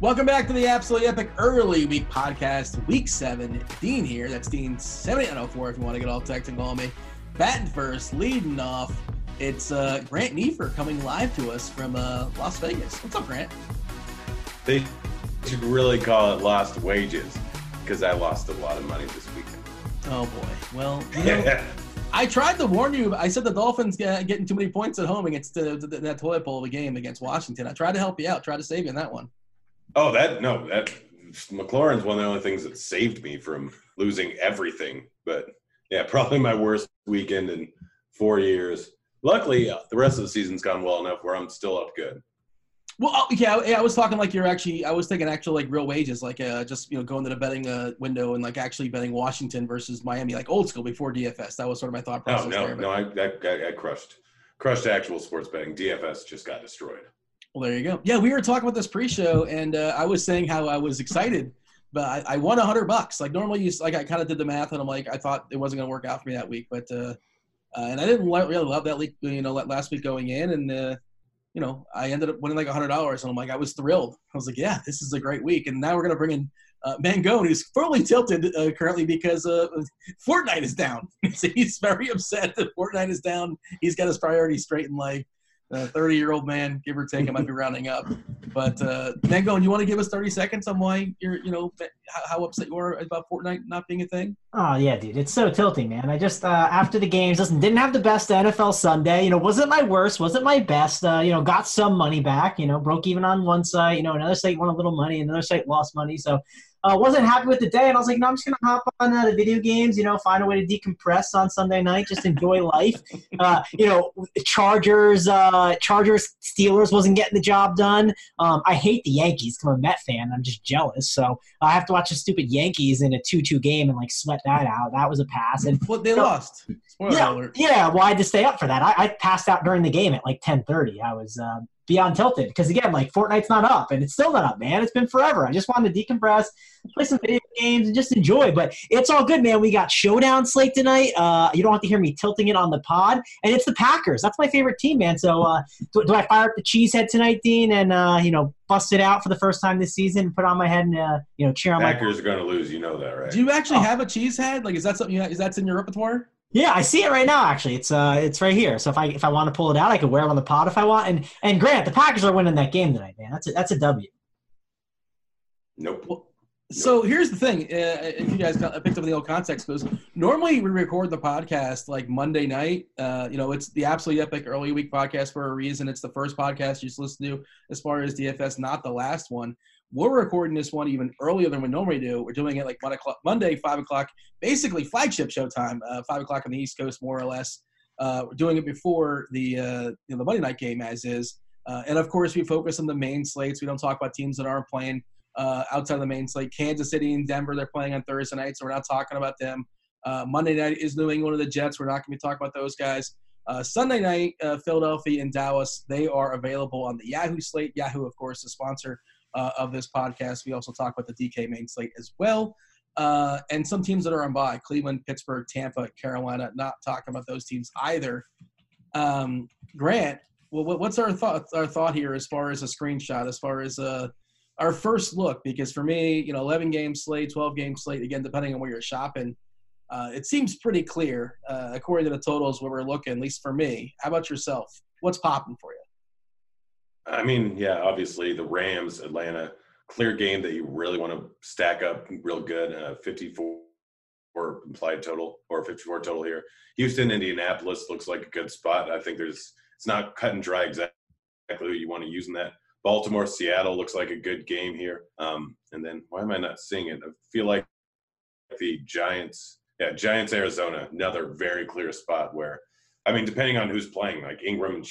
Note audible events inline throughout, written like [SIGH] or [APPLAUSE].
Welcome back to the Absolutely Epic Early Week Podcast, Week 7. Dean here. That's Dean 7904 if you want to get all technical on me. Batting first, leading off. It's uh, Grant Neiffer coming live to us from uh, Las Vegas. What's up, Grant? They should really call it lost wages because I lost a lot of money this weekend. Oh, boy. Well, [LAUGHS] you know, I tried to warn you. I said the Dolphins get, getting too many points at home against the, the, that toilet bowl of a game against Washington. I tried to help you out, tried to save you in that one. Oh, that no, that McLaurin's one of the only things that saved me from losing everything. But yeah, [LAUGHS] probably my worst weekend in four years. Luckily, uh, the rest of the season's gone well enough where I'm still up good. Well, oh, yeah, yeah, I was talking like you're actually. I was thinking actual like real wages, like uh, just you know going to the betting uh, window and like actually betting Washington versus Miami, like old school before DFS. That was sort of my thought process. No, no, there, no, I, I, I crushed, crushed actual sports betting. DFS just got destroyed. Well, there you go. Yeah, we were talking about this pre-show, and uh, I was saying how I was excited, but I, I won a hundred bucks. Like normally, you like I kind of did the math, and I'm like, I thought it wasn't going to work out for me that week, but uh, uh, and I didn't really love that week, you know, last week going in, and uh, you know, I ended up winning like a hundred dollars, and I'm like, I was thrilled. I was like, yeah, this is a great week, and now we're to bring in uh, Mangone, who's fully tilted uh, currently because uh, Fortnite is down. [LAUGHS] so he's very upset that Fortnite is down. He's got his priorities straight in life. 30 year old man, give or take. I might be rounding up. But uh, Mango, you want to give us 30 seconds on why you're, you know, how, how, upset you are about Fortnite not being a thing? Oh, yeah, dude. It's so tilting, man. I just, uh, after the games, listen, didn't have the best NFL Sunday. You know, wasn't my worst, wasn't my best. Uh, you know, got some money back, you know, broke even on one site. You know, another site won a little money, another site lost money. So, uh, wasn't happy with the day, and I was like, no, I'm just gonna hop on uh, the video games. You know, find a way to decompress on Sunday night, just enjoy [LAUGHS] life. Uh, you know, Chargers, uh, Chargers, Steelers wasn't getting the job done. Um, I hate the Yankees. I'm a Met fan. I'm just jealous, so I have to watch the stupid Yankees in a two-two game and like sweat that out. That was a pass. And what they lost. Spoiler yeah, alert. yeah. Well, I had to stay up for that. I, I passed out during the game at like 10:30. I was uh, beyond tilted because again, like Fortnite's not up and it's still not up, man. It's been forever. I just wanted to decompress, play some video games, and just enjoy. But it's all good, man. We got Showdown slate tonight. Uh, you don't have to hear me tilting it on the pod, and it's the Packers. That's my favorite team, man. So uh, do, do, I fire up the cheesehead tonight, Dean, and uh, you know bust it out for the first time this season, and put on my head and uh, you know cheer on Packers my. Packers are going to lose. You know that, right? Do you actually oh. have a cheese head? Like, is that something? You, is that's in your repertoire? Yeah, I see it right now. Actually, it's uh, it's right here. So if I if I want to pull it out, I could wear it on the pod if I want. And and Grant, the Packers are winning that game tonight, man. That's a, that's a W. Nope. Well, so here's the thing: uh, if you guys picked up the old context, because normally we record the podcast like Monday night. Uh, you know, it's the absolutely epic early week podcast for a reason. It's the first podcast you just listen to as far as DFS, not the last one. We're recording this one even earlier than we normally do. We're doing it like one o'clock Monday, five o'clock, basically flagship show time, uh, five o'clock on the East Coast, more or less. Uh, we're doing it before the uh, you know, the Monday night game, as is. Uh, and of course, we focus on the main slates. We don't talk about teams that aren't playing uh, outside of the main slate. Kansas City and Denver, they're playing on Thursday night, so we're not talking about them. Uh, Monday night is New England and the Jets. We're not going to be talking about those guys. Uh, Sunday night, uh, Philadelphia and Dallas, they are available on the Yahoo slate. Yahoo, of course, the sponsor uh, of this podcast. We also talk about the DK main slate as well. Uh, and some teams that are on by Cleveland, Pittsburgh, Tampa, Carolina, not talking about those teams either. Um, Grant, well, what's our thought, our thought here as far as a screenshot, as far as uh, our first look? Because for me, you know, 11 game slate, 12 game slate, again, depending on where you're shopping, uh, it seems pretty clear, uh, according to the totals where we're looking, at least for me. How about yourself? What's popping for you? I mean, yeah, obviously the Rams, Atlanta, clear game that you really want to stack up real good. Uh, 54 implied total or 54 total here. Houston, Indianapolis looks like a good spot. I think there's it's not cut and dry exactly who you want to use in that. Baltimore, Seattle looks like a good game here. Um, and then why am I not seeing it? I feel like the Giants, yeah, Giants, Arizona, another very clear spot where, I mean, depending on who's playing, like Ingram and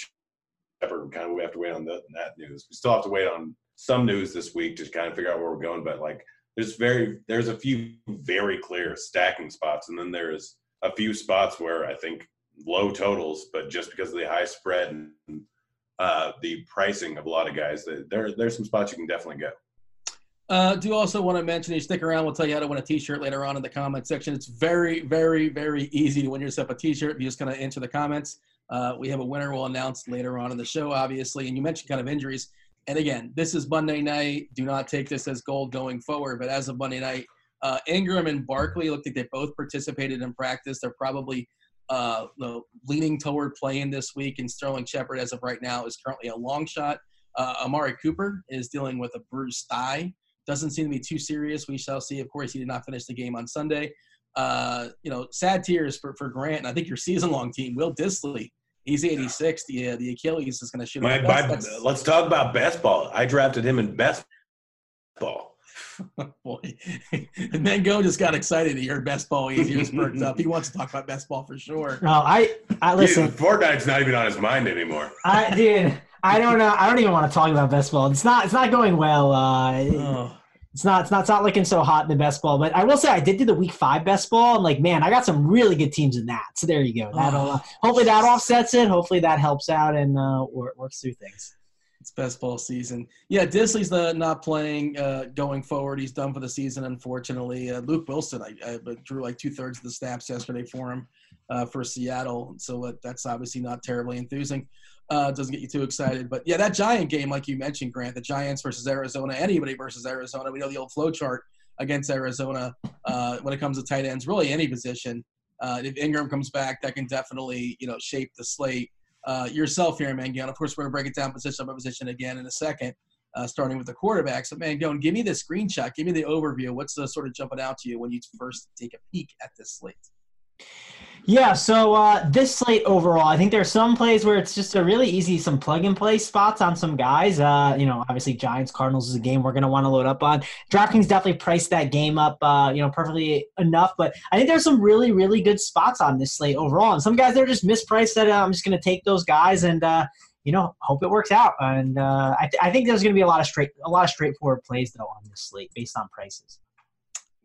Shepard, kind of we have to wait on the, that news. We still have to wait on some news this week to kind of figure out where we're going. But like, there's very there's a few very clear stacking spots, and then there's a few spots where I think low totals, but just because of the high spread and uh, the pricing of a lot of guys, there there's some spots you can definitely go. Uh, do also want to mention, you stick around, we'll tell you how to win a t-shirt later on in the comment section. It's very, very, very easy to win yourself a t-shirt. You're just going to enter the comments. Uh, we have a winner we'll announce later on in the show, obviously. And you mentioned kind of injuries. And again, this is Monday night. Do not take this as gold going forward. But as of Monday night, uh, Ingram and Barkley looked like they both participated in practice. They're probably uh, leaning toward playing this week. And Sterling Shepard, as of right now, is currently a long shot. Uh, Amari Cooper is dealing with a bruised thigh. Doesn't seem to be too serious. We shall see. Of course, he did not finish the game on Sunday. Uh, you know, sad tears for, for Grant. And I think your season long team, Will Dissly, He's 86. The uh, the Achilles is going to shoot. My, my, let's talk about best ball. I drafted him in best ball. [LAUGHS] Boy, and then Go just got excited. He heard best ball. He just perked up. He wants to talk about best ball for sure. No, I, I listen. Dude, Fortnite's not even on his mind anymore. I did. I don't know. I don't even want to talk about best ball. It's not. It's not going well. Uh, oh it's not it's not it's not looking so hot in the best ball. But I will say I did do the week five best ball, and like man, I got some really good teams in that. So there you go. That'll uh, hopefully that offsets it. Hopefully that helps out and uh, works through things. It's best ball season. Yeah, Dissly's the, not playing uh, going forward. He's done for the season, unfortunately. Uh, Luke Wilson, I, I drew like two thirds of the snaps yesterday for him uh, for Seattle, so that's obviously not terribly enthusing. Uh, doesn't get you too excited. But yeah, that Giant game, like you mentioned, Grant, the Giants versus Arizona, anybody versus Arizona. We know the old flow chart against Arizona uh, when it comes to tight ends, really any position. Uh, if Ingram comes back, that can definitely you know shape the slate. Uh, yourself here, Mangone. Of course, we're gonna break it down position by position again in a second, uh, starting with the quarterbacks. So, Mangone, give me the screenshot, give me the overview. What's the sort of jumping out to you when you first take a peek at this slate? Yeah, so uh, this slate overall, I think there are some plays where it's just a really easy, some plug and play spots on some guys. Uh, you know, obviously Giants Cardinals is a game we're going to want to load up on. DraftKings definitely priced that game up, uh, you know, perfectly enough. But I think there's some really, really good spots on this slate overall, and some guys they're just mispriced. That uh, I'm just going to take those guys and uh, you know hope it works out. And uh, I, th- I think there's going to be a lot of straight, a lot of straightforward plays though on this slate based on prices.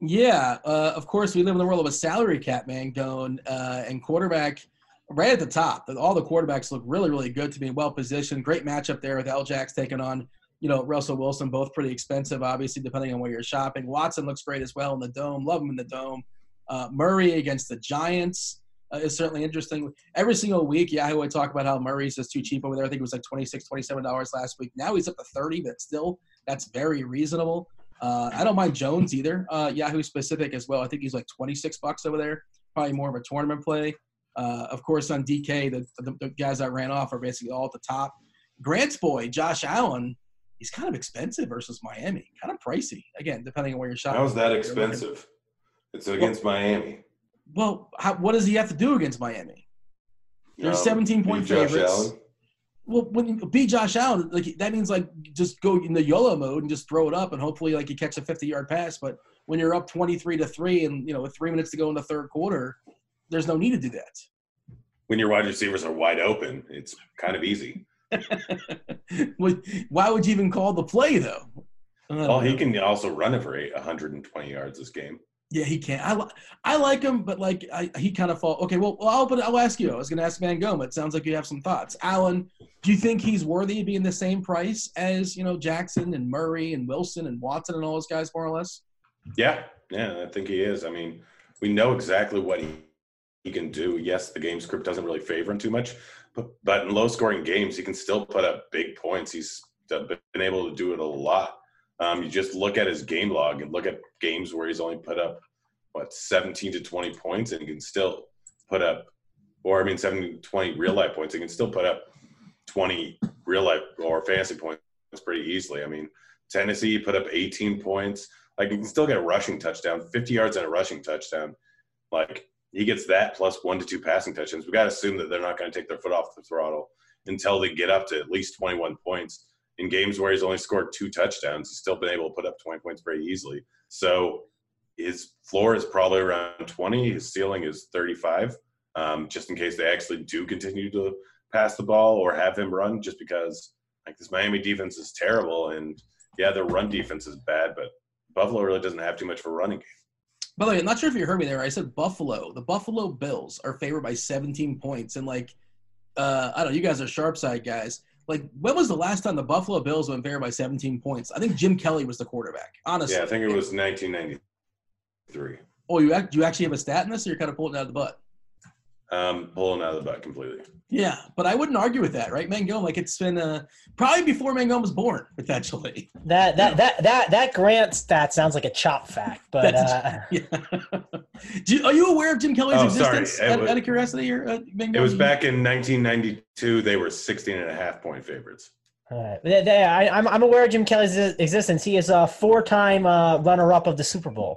Yeah, uh, of course, we live in the world of a salary cap, man, uh, and quarterback right at the top. All the quarterbacks look really, really good to be well positioned. Great matchup there with L-Jacks taking on, you know, Russell Wilson, both pretty expensive, obviously, depending on where you're shopping. Watson looks great as well in the dome. Love him in the dome. Uh, Murray against the Giants uh, is certainly interesting. Every single week, Yahoo would talk about how Murray's just too cheap over there. I think it was like $26, $27 last week. Now he's up to 30 but still, that's very reasonable. Uh, I don't mind Jones either. Uh, Yahoo specific as well. I think he's like 26 bucks over there. Probably more of a tournament play. Uh, of course, on DK, the, the, the, guys I ran off are basically all at the top. Grant's boy, Josh Allen, he's kind of expensive versus Miami. Kind of pricey. Again, depending on where you're shopping. How's that expensive? It's against well, Miami. Well, how, what does he have to do against Miami? There's um, 17 point favorites. Allen? Well, when you beat Josh Allen, like that means like just go in the YOLO mode and just throw it up, and hopefully like you catch a 50 yard pass. But when you're up 23 to three, and you know with three minutes to go in the third quarter, there's no need to do that. When your wide receivers are wide open, it's kind of easy. [LAUGHS] Why would you even call the play though? Well, he can also run it for 120 yards this game. Yeah, he can't. I, I like him, but like I, he kind of fall. Okay, well, I'll but I'll ask you. I was going to ask Mangum. It sounds like you have some thoughts. Allen, do you think he's worthy of being the same price as you know Jackson and Murray and Wilson and Watson and all those guys, more or less? Yeah, yeah, I think he is. I mean, we know exactly what he, he can do. Yes, the game script doesn't really favor him too much, but but in low scoring games, he can still put up big points. He's uh, been able to do it a lot. Um, you just look at his game log and look at games where he's only put up what 17 to 20 points and can still put up, or I mean 17 to 20 real life points. He can still put up 20 real life or fantasy points pretty easily. I mean, Tennessee put up 18 points. Like he can still get a rushing touchdown, 50 yards and a rushing touchdown. Like he gets that plus one to two passing touchdowns. We got to assume that they're not going to take their foot off the throttle until they get up to at least 21 points in games where he's only scored two touchdowns, he's still been able to put up 20 points very easily. So his floor is probably around 20. His ceiling is 35, um, just in case they actually do continue to pass the ball or have him run, just because like this Miami defense is terrible. And yeah, their run defense is bad, but Buffalo really doesn't have too much for running game. By the way, I'm not sure if you heard me there. I said Buffalo. The Buffalo Bills are favored by 17 points. And like, uh, I don't know, you guys are sharp side guys like when was the last time the Buffalo Bills went there by 17 points? I think Jim Kelly was the quarterback. Honestly, yeah, I think it was 1993. Oh, you do you actually have a stat in this, or you're kind of pulling it out of the butt? Um, pulling out of the butt completely. Yeah, but I wouldn't argue with that, right? Mangum, like it's been uh, probably before Mangum was born, potentially. That that that that that Grant stat sounds like a chop fact, but uh, [LAUGHS] yeah. you, are you aware of Jim Kelly's oh, existence? Sorry. Out, out, of curiosity, here, uh, It was back in 1992. They were 16 and a half point favorites. All right. They, they, I, I'm, I'm aware of Jim Kelly's existence. He is a four-time uh, runner-up of the Super Bowl.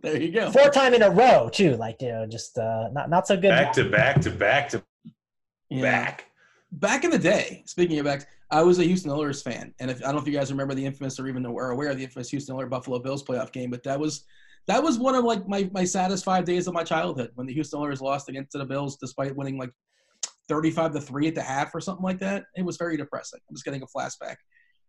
[LAUGHS] there you go. Four time in a row too. Like you know, just uh, not not so good. Back to back to back to yeah. back. Back in the day, speaking of back, I was a Houston Oilers fan, and if I don't know if you guys remember the infamous or even are aware of the infamous Houston Oilers Buffalo Bills playoff game, but that was that was one of like my my saddest five days of my childhood when the Houston Oilers lost against the Bills despite winning like 35 to 3 at the half or something like that. It was very depressing. I'm just getting a flashback.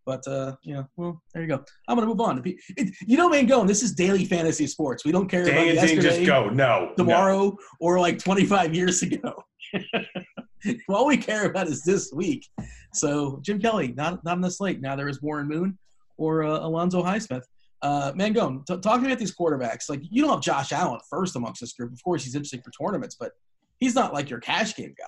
But uh, yeah, well, there you go. I'm gonna move on. It, you know, man, going. This is daily fantasy sports. We don't care Dang about yesterday, just go. No, tomorrow, no. or like 25 years ago. [LAUGHS] All we care about is this week. So Jim Kelly, not not on the slate. Now there is Warren Moon or uh, Alonzo Highsmith. Uh, Mangone, t- talk to me about these quarterbacks. Like you don't have Josh Allen first amongst this group. Of course, he's interesting for tournaments, but he's not like your cash game guy.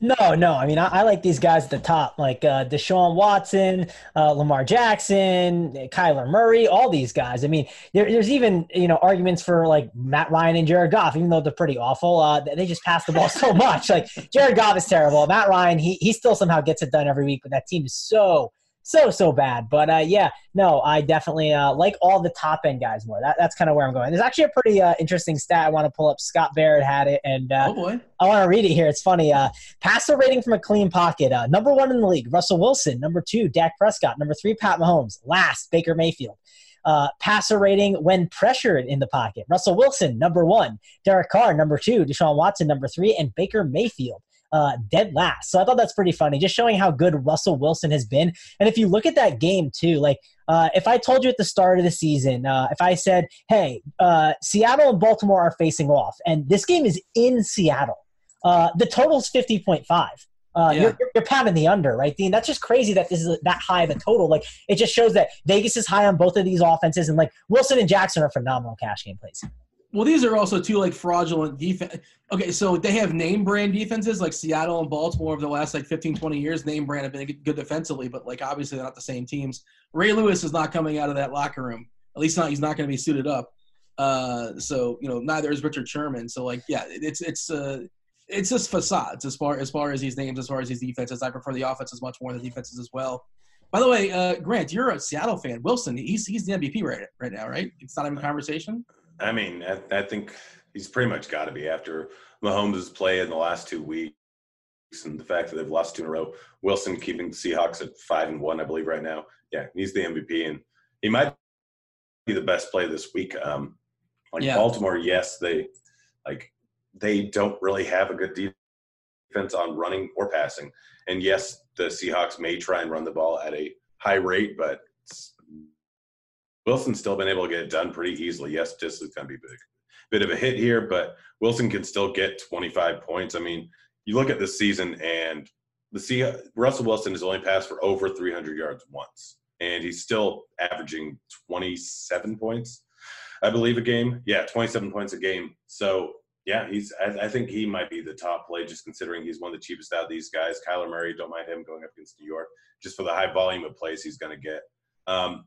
No, no. I mean, I, I, like these guys at the top, like uh, Deshaun Watson, uh, Lamar Jackson, Kyler Murray, all these guys. I mean, there, there's even you know arguments for like Matt Ryan and Jared Goff, even though they're pretty awful. Uh, they just pass the ball [LAUGHS] so much. Like Jared Goff is terrible. Matt Ryan, he he still somehow gets it done every week, but that team is so so so bad. But uh, yeah, no, I definitely uh, like all the top end guys more. That, that's kind of where I'm going. There's actually a pretty uh, interesting stat I want to pull up. Scott Barrett had it, and uh, oh boy, I want to read it here. It's funny. Uh, passer rating from a clean pocket. Uh, number one in the league, Russell Wilson. Number two, Dak Prescott. Number three, Pat Mahomes. Last, Baker Mayfield. Uh, passer rating when pressured in the pocket. Russell Wilson, number one. Derek Carr, number two. Deshaun Watson, number three. And Baker Mayfield, uh, dead last. So I thought that's pretty funny, just showing how good Russell Wilson has been. And if you look at that game too, like uh, if I told you at the start of the season, uh, if I said, "Hey, uh, Seattle and Baltimore are facing off, and this game is in Seattle," uh, the total's fifty point five. Uh, yeah. you're, you're pounding the under, right, Dean? That's just crazy that this is that high of a total. Like, it just shows that Vegas is high on both of these offenses, and like Wilson and Jackson are phenomenal cash game plays. Well, these are also two like fraudulent defense. Okay, so they have name brand defenses like Seattle and Baltimore over the last like 15, 20 years. Name brand have been good defensively, but like obviously they're not the same teams. Ray Lewis is not coming out of that locker room. At least not he's not going to be suited up. Uh, so you know neither is Richard Sherman. So like yeah, it's it's uh it's just facades as far as far as these names, as far as these defenses. I prefer the offenses much more than the defenses as well. By the way, uh, Grant, you're a Seattle fan. Wilson, he's he's the MVP right right now, right? It's not even a conversation. I mean, I, I think he's pretty much got to be after Mahomes' play in the last two weeks and the fact that they've lost two in a row. Wilson keeping the Seahawks at five and one, I believe, right now. Yeah, he's the MVP, and he might be the best play this week. Um, like yeah. Baltimore, yes, they like they don't really have a good defense on running or passing, and yes, the Seahawks may try and run the ball at a high rate, but Wilson's still been able to get it done pretty easily. Yes, this is going to be big. Bit of a hit here, but Wilson can still get 25 points. I mean, you look at this season and the see Russell Wilson has only passed for over 300 yards once, and he's still averaging 27 points, I believe, a game. Yeah, 27 points a game. So yeah, he's. I, I, think he might be the top play, just considering he's one of the cheapest out of these guys. Kyler Murray, don't mind him going up against New York, just for the high volume of plays he's going to get. Um,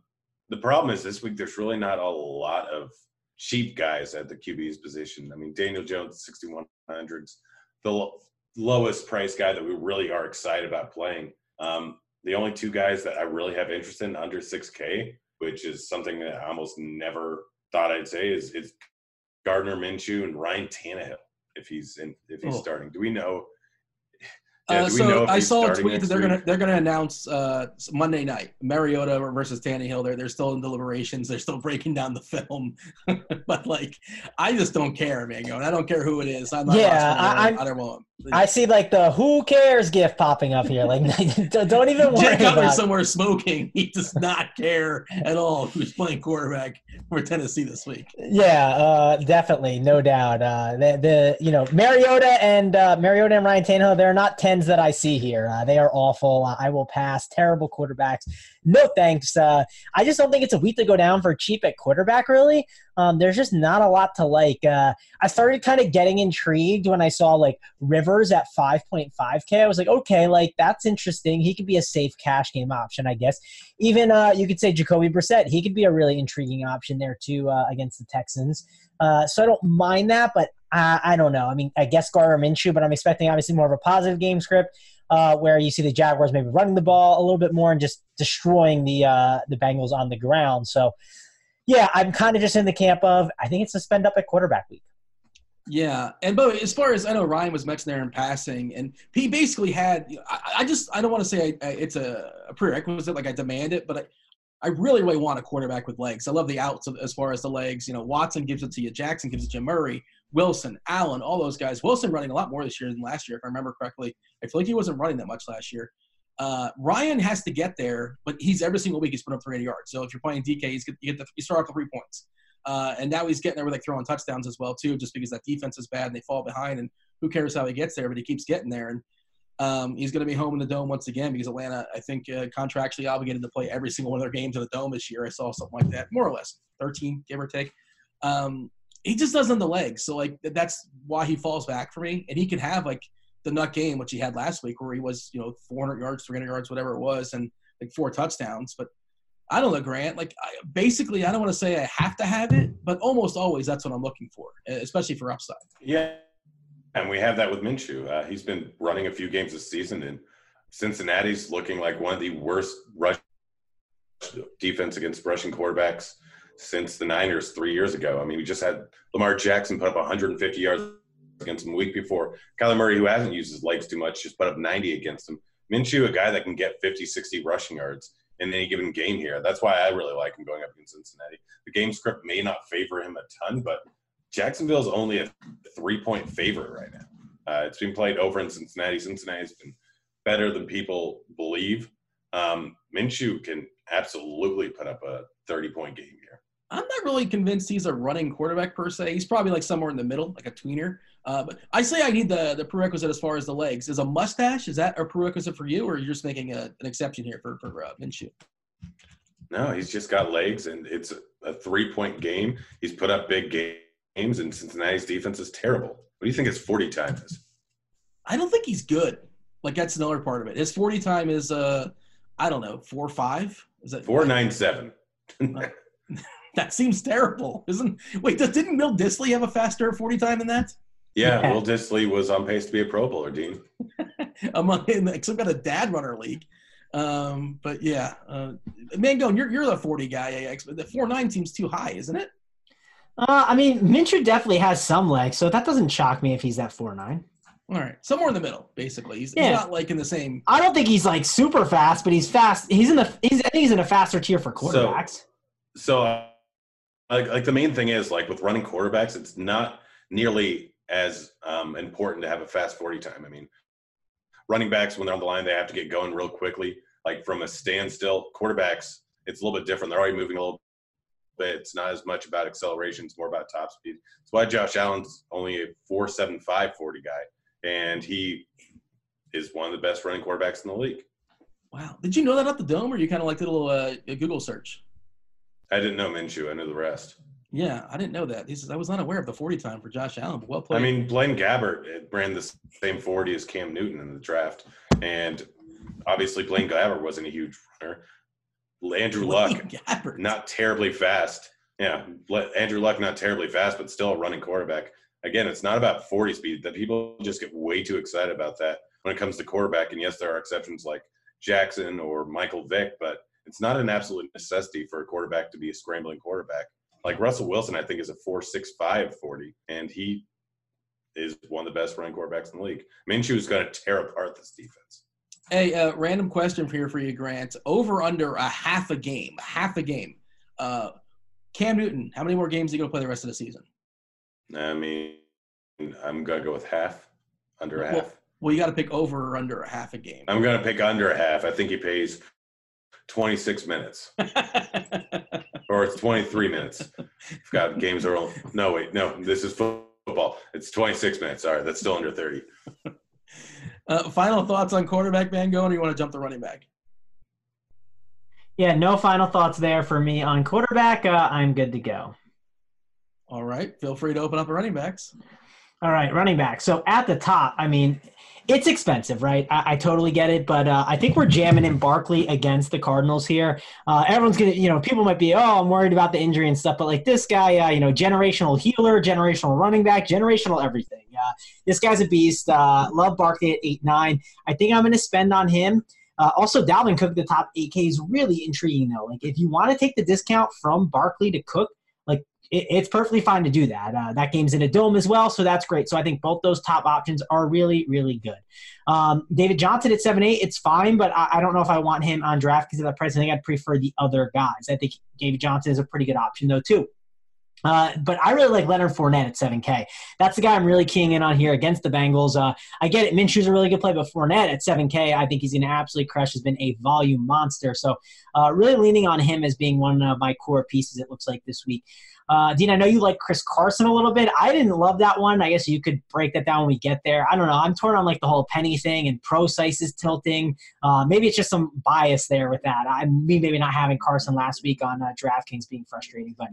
the problem is this week there's really not a lot of cheap guys at the QB's position. I mean, Daniel Jones, 6100s, the lowest price guy that we really are excited about playing. Um, the only two guys that I really have interest in under 6K, which is something that I almost never thought I'd say, is, is Gardner Minshew and Ryan Tannehill if he's in if he's oh. starting. Do we know yeah, uh, so I saw a tweet that they're week? gonna they're gonna announce uh, Monday night Mariota versus Tannehill. They're they're still in deliberations. They're still [LAUGHS] breaking down the film, [LAUGHS] but like I just don't care, man. I don't care who it is. I'm not yeah, I, I, don't want. I see like the "Who cares" gift popping up here. Like, [LAUGHS] don't even worry Jay Cutler somewhere smoking. He does not care at all who's playing quarterback for Tennessee this week. Yeah, uh, definitely, no doubt. Uh, the, the you know Mariota and uh, Mariota and Ryan Tannehill, they're not tens that I see here. Uh, they are awful. I will pass. Terrible quarterbacks. No thanks. Uh, I just don't think it's a week to go down for cheap at quarterback. Really, um, there's just not a lot to like. Uh, I started kind of getting intrigued when I saw like Rivers at 5.5k. I was like, okay, like that's interesting. He could be a safe cash game option, I guess. Even uh, you could say Jacoby Brissett. He could be a really intriguing option there too uh, against the Texans. Uh, so I don't mind that, but I, I don't know. I mean, I guess Gardner Minshew, but I'm expecting obviously more of a positive game script. Uh, where you see the Jaguars maybe running the ball a little bit more and just destroying the uh, the Bengals on the ground. So yeah, I'm kind of just in the camp of I think it's a spend up at quarterback week. Yeah, and but as far as I know, Ryan was mentioned there in passing, and he basically had. I, I just I don't want to say I, I, it's a, a, prerequisite like I demand it, but I, I really really want a quarterback with legs. I love the outs of, as far as the legs. You know, Watson gives it to you, Jackson gives it to Murray, Wilson, Allen, all those guys. Wilson running a lot more this year than last year, if I remember correctly. I feel like he wasn't running that much last year. Uh, Ryan has to get there, but he's every single week he's put up 380 yards. So if you're playing DK, he's you get the, you start off with three points. Uh, and now he's getting there with like throwing touchdowns as well too, just because that defense is bad and they fall behind. And who cares how he gets there, but he keeps getting there. And um, he's going to be home in the dome once again because Atlanta, I think, uh, contractually obligated to play every single one of their games in the dome this year. I saw something like that, more or less, 13 give or take. Um, he just doesn't the legs, so like that's why he falls back for me. And he can have like the nut game, which he had last week, where he was, you know, 400 yards, 300 yards, whatever it was, and like four touchdowns. But I don't know, Grant. Like, I, basically, I don't want to say I have to have it, but almost always that's what I'm looking for, especially for upside. Yeah, and we have that with Minshew. Uh, he's been running a few games this season, and Cincinnati's looking like one of the worst rush defense against rushing quarterbacks since the Niners three years ago. I mean, we just had Lamar Jackson put up 150 yards against him a week before. Kyler Murray, who hasn't used his legs too much, just put up 90 against him. Minshew, a guy that can get 50, 60 rushing yards in any given game here. That's why I really like him going up against Cincinnati. The game script may not favor him a ton, but Jacksonville's only a three point favorite right now. Uh, it's been played over in Cincinnati. Cincinnati's been better than people believe. Um, Minshew can absolutely put up a 30 point game here. I'm not really convinced he's a running quarterback per se. He's probably like somewhere in the middle, like a tweener. Uh, but I say I need the the prerequisite as far as the legs. Is a mustache is that a prerequisite for you, or you're just making a, an exception here for for uh, Minshew? No, he's just got legs, and it's a three point game. He's put up big games, and Cincinnati's defense is terrible. What do you think his forty time is? I don't think he's good. Like that's another part of it. His forty time is uh, I don't know, four five. Is that four nine seven? [LAUGHS] [LAUGHS] that seems terrible, isn't? Wait, didn't Will Dissly have a faster forty time than that? Yeah, yeah. Will Dissly was on pace to be a Pro Bowler, Dean. [LAUGHS] Among in like some kind of dad runner league. Um, but yeah, uh, Mangone, you're you're the forty guy, AX, but the four nine seems too high, isn't it? Uh, I mean, Minshew definitely has some legs, so that doesn't shock me if he's that four nine. All right, somewhere in the middle, basically. He's, yeah. he's, not like in the same. I don't think he's like super fast, but he's fast. He's in the. He's, I think he's in a faster tier for quarterbacks. So, so uh, like, like the main thing is like with running quarterbacks, it's not nearly as um, important to have a fast 40 time. I mean, running backs when they're on the line, they have to get going real quickly. Like from a standstill, quarterbacks, it's a little bit different. They're already moving a little bit. It's not as much about acceleration; it's more about top speed. That's why Josh Allen's only a four seven five forty guy, and he is one of the best running quarterbacks in the league. Wow. Did you know that at the dome, or you kind of like did a little uh, Google search? I didn't know Minshew. I knew the rest. Yeah, I didn't know that. He says I was not aware of the 40 time for Josh Allen, but well played. I mean, Blaine Gabbert ran the same 40 as Cam Newton in the draft, and obviously Blaine Gabbert wasn't a huge runner. Andrew Luck, Gabbert. not terribly fast. Yeah, Andrew Luck, not terribly fast, but still a running quarterback. Again, it's not about 40 speed. That people just get way too excited about that when it comes to quarterback. And yes, there are exceptions like Jackson or Michael Vick, but it's not an absolute necessity for a quarterback to be a scrambling quarterback. Like Russell Wilson, I think is a four six five forty, and he is one of the best running quarterbacks in the league. Minshew is going to tear apart this defense. Hey, uh, random question here for you, Grant. Over under a half a game, half a game. Uh, Cam Newton, how many more games are you going to play the rest of the season? I mean, I'm going to go with half, under a well, half. Well, you got to pick over or under a half a game. I'm going to pick under a half. I think he pays 26 minutes. [LAUGHS] or it's 23 minutes. got games are only, no, wait, no, this is football. It's 26 minutes. All right, that's still under 30. Uh, final thoughts on quarterback Van Gogh, or you want to jump the running back? Yeah, no final thoughts there for me on quarterback. Uh, I'm good to go. All right, feel free to open up the running backs. All right, running back. So at the top, I mean, it's expensive, right? I, I totally get it, but uh, I think we're jamming in Barkley against the Cardinals here. Uh, everyone's gonna, you know, people might be, oh, I'm worried about the injury and stuff, but like this guy, uh, you know, generational healer, generational running back, generational everything. This guy's a beast. Uh, love Barkley at eight nine. I think I'm to spend on him. Uh, also, Dalvin Cook, the top 8K is really intriguing though. Like, if you want to take the discount from Barkley to Cook, it, it's perfectly fine to do that. Uh, that game's in a dome as well, so that's great. So I think both those top options are really, really good. Um, David Johnson at seven eight, it's fine, but I, I, don't know if I want him on draft because of the price. I think I'd prefer the other guys. I think David Johnson is a pretty good option though too. Uh, but I really like Leonard Fournette at 7K. That's the guy I'm really keying in on here against the Bengals. Uh, I get it. Minshew's a really good play, but Fournette at 7K, I think he's going to absolutely crush. Has been a volume monster. So uh, really leaning on him as being one of my core pieces. It looks like this week. Uh, Dean, I know you like Chris Carson a little bit. I didn't love that one. I guess you could break that down when we get there. I don't know. I'm torn on like the whole penny thing and pro is tilting. Uh, maybe it's just some bias there with that. I me maybe not having Carson last week on uh, DraftKings being frustrating, but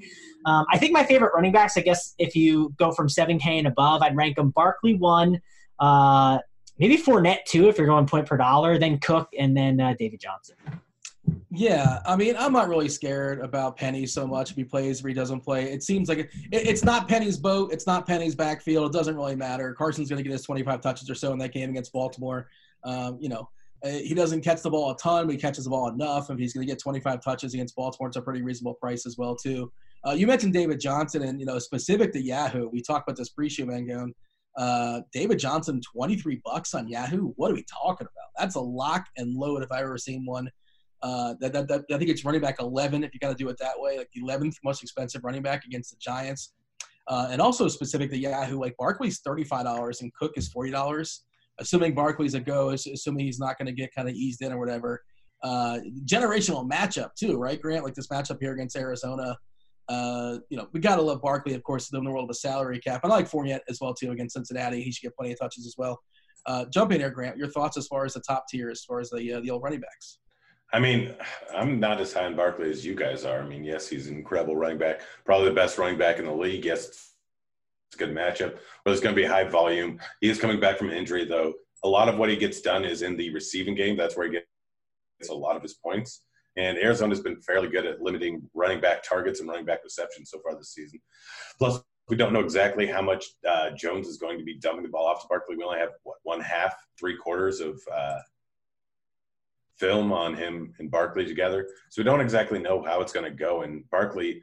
um, I think my favorite running backs. I guess if you go from 7K and above, I'd rank them Barkley one. Uh, maybe Fournette two if you're going point per dollar, then Cook, and then uh, David Johnson. Yeah, I mean, I'm not really scared about Penny so much if he plays or he doesn't play. It seems like it, it's not Penny's boat. It's not Penny's backfield. It doesn't really matter. Carson's going to get his 25 touches or so in that game against Baltimore. Um, you know, uh, he doesn't catch the ball a ton, but he catches the ball enough. If he's going to get 25 touches against Baltimore, it's a pretty reasonable price as well, too. Uh, you mentioned David Johnson, and you know, specific to Yahoo, we talked about this pre-show, Mangone. Uh, David Johnson, 23 bucks on Yahoo. What are we talking about? That's a lock and load if I've ever seen one. Uh, that, that, that, I think it's running back 11 if you got to do it that way, like the 11th most expensive running back against the Giants. Uh, and also specific to Yahoo, like Barkley's $35 and Cook is $40. Assuming Barkley's a go, assuming he's not going to get kind of eased in or whatever. Uh, generational matchup too, right, Grant? Like this matchup here against Arizona. Uh, you know, we gotta love Barkley, of course, in the world of a salary cap. I like Fournette as well too against Cincinnati. He should get plenty of touches as well. Uh, jump in here, Grant. Your thoughts as far as the top tier, as far as the uh, the old running backs. I mean, I'm not as high on Barkley as you guys are. I mean, yes, he's an incredible running back, probably the best running back in the league. Yes, it's a good matchup, but it's going to be high volume. He is coming back from injury, though. A lot of what he gets done is in the receiving game. That's where he gets a lot of his points. And Arizona's been fairly good at limiting running back targets and running back receptions so far this season. Plus, we don't know exactly how much uh, Jones is going to be dumping the ball off to Barkley. We only have what, one half, three quarters of uh, film on him and Barkley together. So we don't exactly know how it's going to go. And Barkley,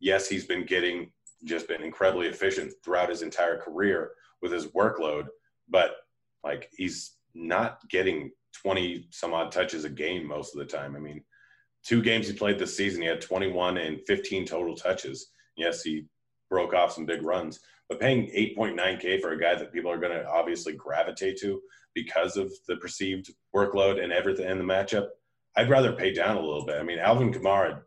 yes, he's been getting just been incredibly efficient throughout his entire career with his workload, but like he's not getting 20 some odd touches a game most of the time. I mean, two games he played this season, he had 21 and 15 total touches. Yes, he broke off some big runs. But paying 8.9K for a guy that people are going to obviously gravitate to because of the perceived workload and everything in the matchup, I'd rather pay down a little bit. I mean, Alvin Kamara,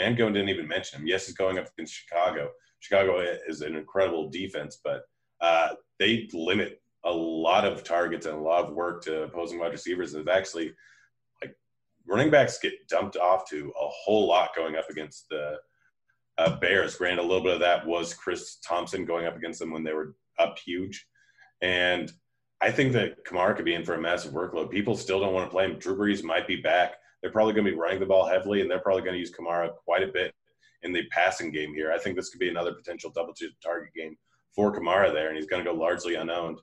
Mangone didn't even mention him. Yes, he's going up against Chicago. Chicago is an incredible defense, but uh, they limit a lot of targets and a lot of work to opposing wide receivers. And actually, like running backs get dumped off to a whole lot going up against the uh, Bears. Granted, a little bit of that was Chris Thompson going up against them when they were up huge. And I think that Kamara could be in for a massive workload. People still don't want to play him. Drew Brees might be back. They're probably going to be running the ball heavily, and they're probably going to use Kamara quite a bit in the passing game here. I think this could be another potential double target game for Kamara there, and he's going to go largely unowned.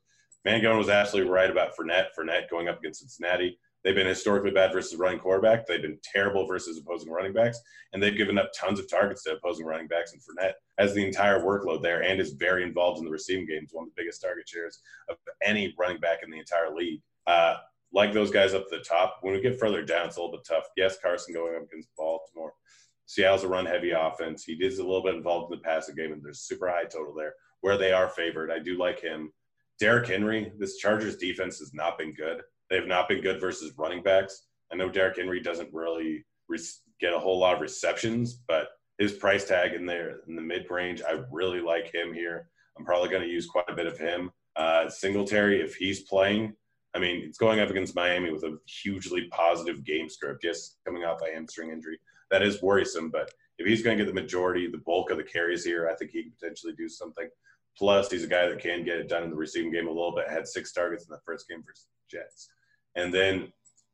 Mangone was absolutely right about Fournette. Fournette going up against Cincinnati. They've been historically bad versus running quarterback. They've been terrible versus opposing running backs, and they've given up tons of targets to opposing running backs. And Fournette has the entire workload there and is very involved in the receiving game. It's one of the biggest target shares of any running back in the entire league. Uh, like those guys up at the top, when we get further down, it's a little bit tough. Yes, Carson going up against Baltimore. Seattle's a run heavy offense. He is a little bit involved in the passing game, and there's super high total there where they are favored. I do like him. Derrick Henry, this Chargers defense has not been good. They have not been good versus running backs. I know Derrick Henry doesn't really re- get a whole lot of receptions, but his price tag in there in the mid range, I really like him here. I'm probably going to use quite a bit of him. Uh, Singletary, if he's playing, I mean, it's going up against Miami with a hugely positive game script. Yes, coming off a hamstring injury, that is worrisome. But if he's going to get the majority, the bulk of the carries here, I think he can potentially do something. Plus, he's a guy that can get it done in the receiving game a little bit. Had six targets in the first game for Jets. And then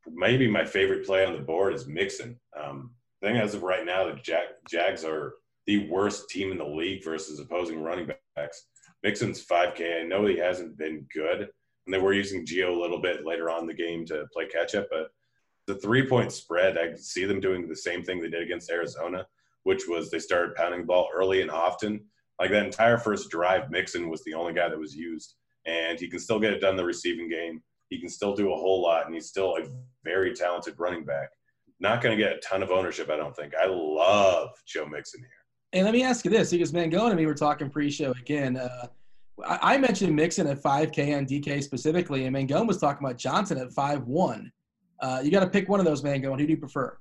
maybe my favorite play on the board is Mixon. Um, I think as of right now, the Jag- Jags are the worst team in the league versus opposing running backs. Mixon's 5K. I know he hasn't been good, and they were using Gio a little bit later on the game to play catch up. But the three point spread, I see them doing the same thing they did against Arizona, which was they started pounding the ball early and often. Like that entire first drive, Mixon was the only guy that was used, and he can still get it done in the receiving game. He can still do a whole lot, and he's still a very talented running back. Not going to get a ton of ownership, I don't think. I love Joe Mixon here. And let me ask you this, because Mangone and me were talking pre-show again. Uh, I, mentioned Mixon at 5K on DK specifically, and Mangone was talking about Johnson at 5-1. Uh, you got to pick one of those, Mangone. Who do you prefer?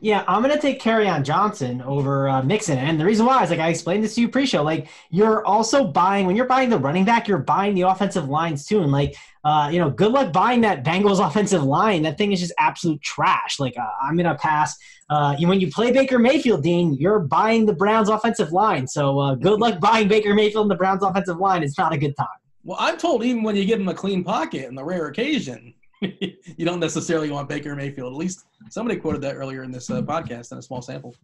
Yeah, I'm gonna take on Johnson over uh, Mixon, and the reason why is like I explained this to you pre-show. Like you're also buying when you're buying the running back, you're buying the offensive lines too, and like uh, you know, good luck buying that Bengals [LAUGHS] offensive line. That thing is just absolute trash. Like uh, I'm gonna pass. Uh, when you play Baker Mayfield, Dean, you're buying the Browns offensive line. So uh, good luck buying Baker Mayfield and the Browns offensive line. It's not a good time. Well, I'm told even when you give him a clean pocket on the rare occasion, [LAUGHS] you don't necessarily want Baker Mayfield. At least somebody quoted that earlier in this uh, podcast in a small sample.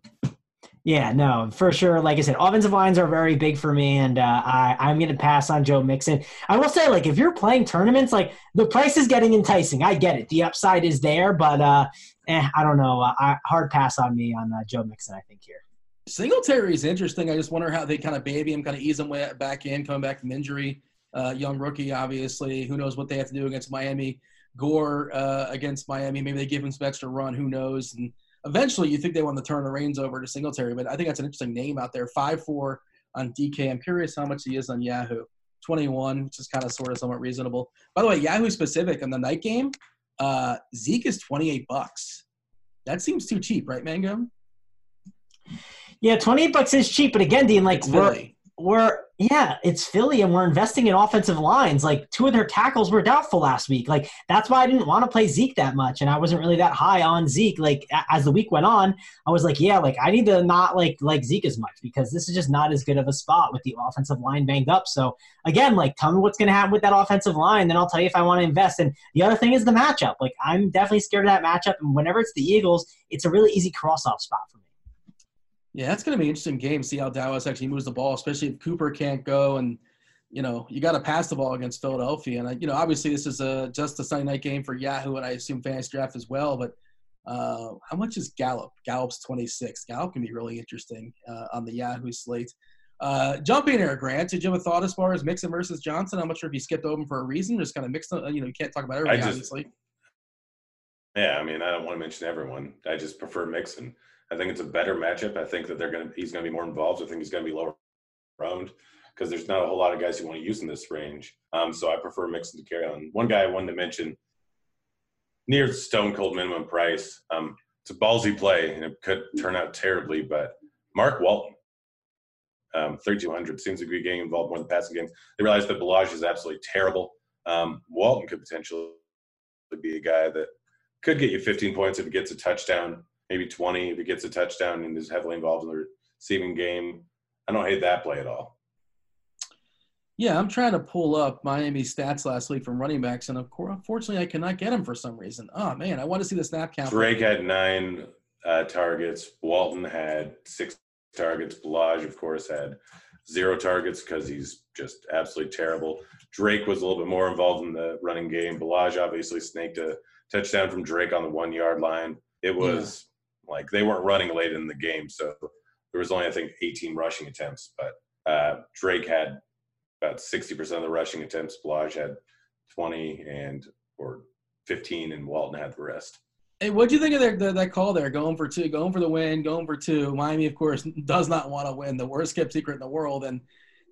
Yeah, no, for sure. Like I said, offensive lines are very big for me, and uh, I, I'm going to pass on Joe Mixon. I will say, like, if you're playing tournaments, like the price is getting enticing. I get it; the upside is there, but uh, eh, I don't know. Uh, I, hard pass on me on uh, Joe Mixon. I think here. Singletary is interesting. I just wonder how they kind of baby him, kind of ease him back in, coming back from injury. Uh, young rookie, obviously. Who knows what they have to do against Miami? Gore uh, against Miami. Maybe they give him some extra run. Who knows? And eventually, you think they want to turn the reins over to Singletary. But I think that's an interesting name out there. Five four on DK. I'm curious how much he is on Yahoo. 21, which is kind of sort of somewhat reasonable. By the way, Yahoo specific on the night game, uh, Zeke is 28 bucks. That seems too cheap, right, Mango? Yeah, 28 bucks is cheap, but again, Dean, like we're we're yeah, it's Philly, and we're investing in offensive lines. Like two of their tackles were doubtful last week. Like that's why I didn't want to play Zeke that much, and I wasn't really that high on Zeke. Like as the week went on, I was like, yeah, like I need to not like like Zeke as much because this is just not as good of a spot with the offensive line banged up. So again, like tell me what's going to happen with that offensive line, then I'll tell you if I want to invest. And the other thing is the matchup. Like I'm definitely scared of that matchup, and whenever it's the Eagles, it's a really easy cross off spot for me. Yeah, that's going to be an interesting game. See how Dallas actually moves the ball, especially if Cooper can't go, and you know you got to pass the ball against Philadelphia. And you know, obviously this is a just a Sunday night game for Yahoo, and I assume fantasy draft as well. But uh, how much is Gallup? Gallup's 26. Gallup can be really interesting uh, on the Yahoo slate. Uh, jumping here, Grant. Did you have a thought as far as Mixon versus Johnson? I'm not sure if you skipped over for a reason, just kind of mixed. You know, you can't talk about everything, just, obviously. Yeah, I mean, I don't want to mention everyone. I just prefer Mixon. I think it's a better matchup. I think that they're going to he's going to be more involved. I think he's going to be lower owned because there's not a whole lot of guys who want to use in this range. Um, so I prefer Mixon to carry on. One guy I wanted to mention near stone cold minimum price. Um, it's a ballsy play and it could turn out terribly, but Mark Walton, um, 3,200 seems to be getting involved more in the passing games. They realize that Ballage is absolutely terrible. Um, Walton could potentially be a guy that could get you 15 points if he gets a touchdown, maybe 20 if he gets a touchdown and is heavily involved in the receiving game. I don't hate that play at all. Yeah, I'm trying to pull up Miami's stats last week from running backs, and of course, unfortunately, I cannot get them for some reason. Oh man, I want to see the snap count. Drake had nine uh, targets. Walton had six targets. Ballage, of course, had zero targets because he's just absolutely terrible. Drake was a little bit more involved in the running game. Ballage obviously snaked a touchdown from Drake on the one yard line. It was. Like they weren't running late in the game, so there was only I think 18 rushing attempts, but uh, Drake had about 60% of the rushing attempts. Ballage had 20 and or 15, and Walton had the rest. Hey, what do you think of that, that, that call there? Going for two, going for the win, going for two. Miami, of course, does not want to win. The worst kept secret in the world. And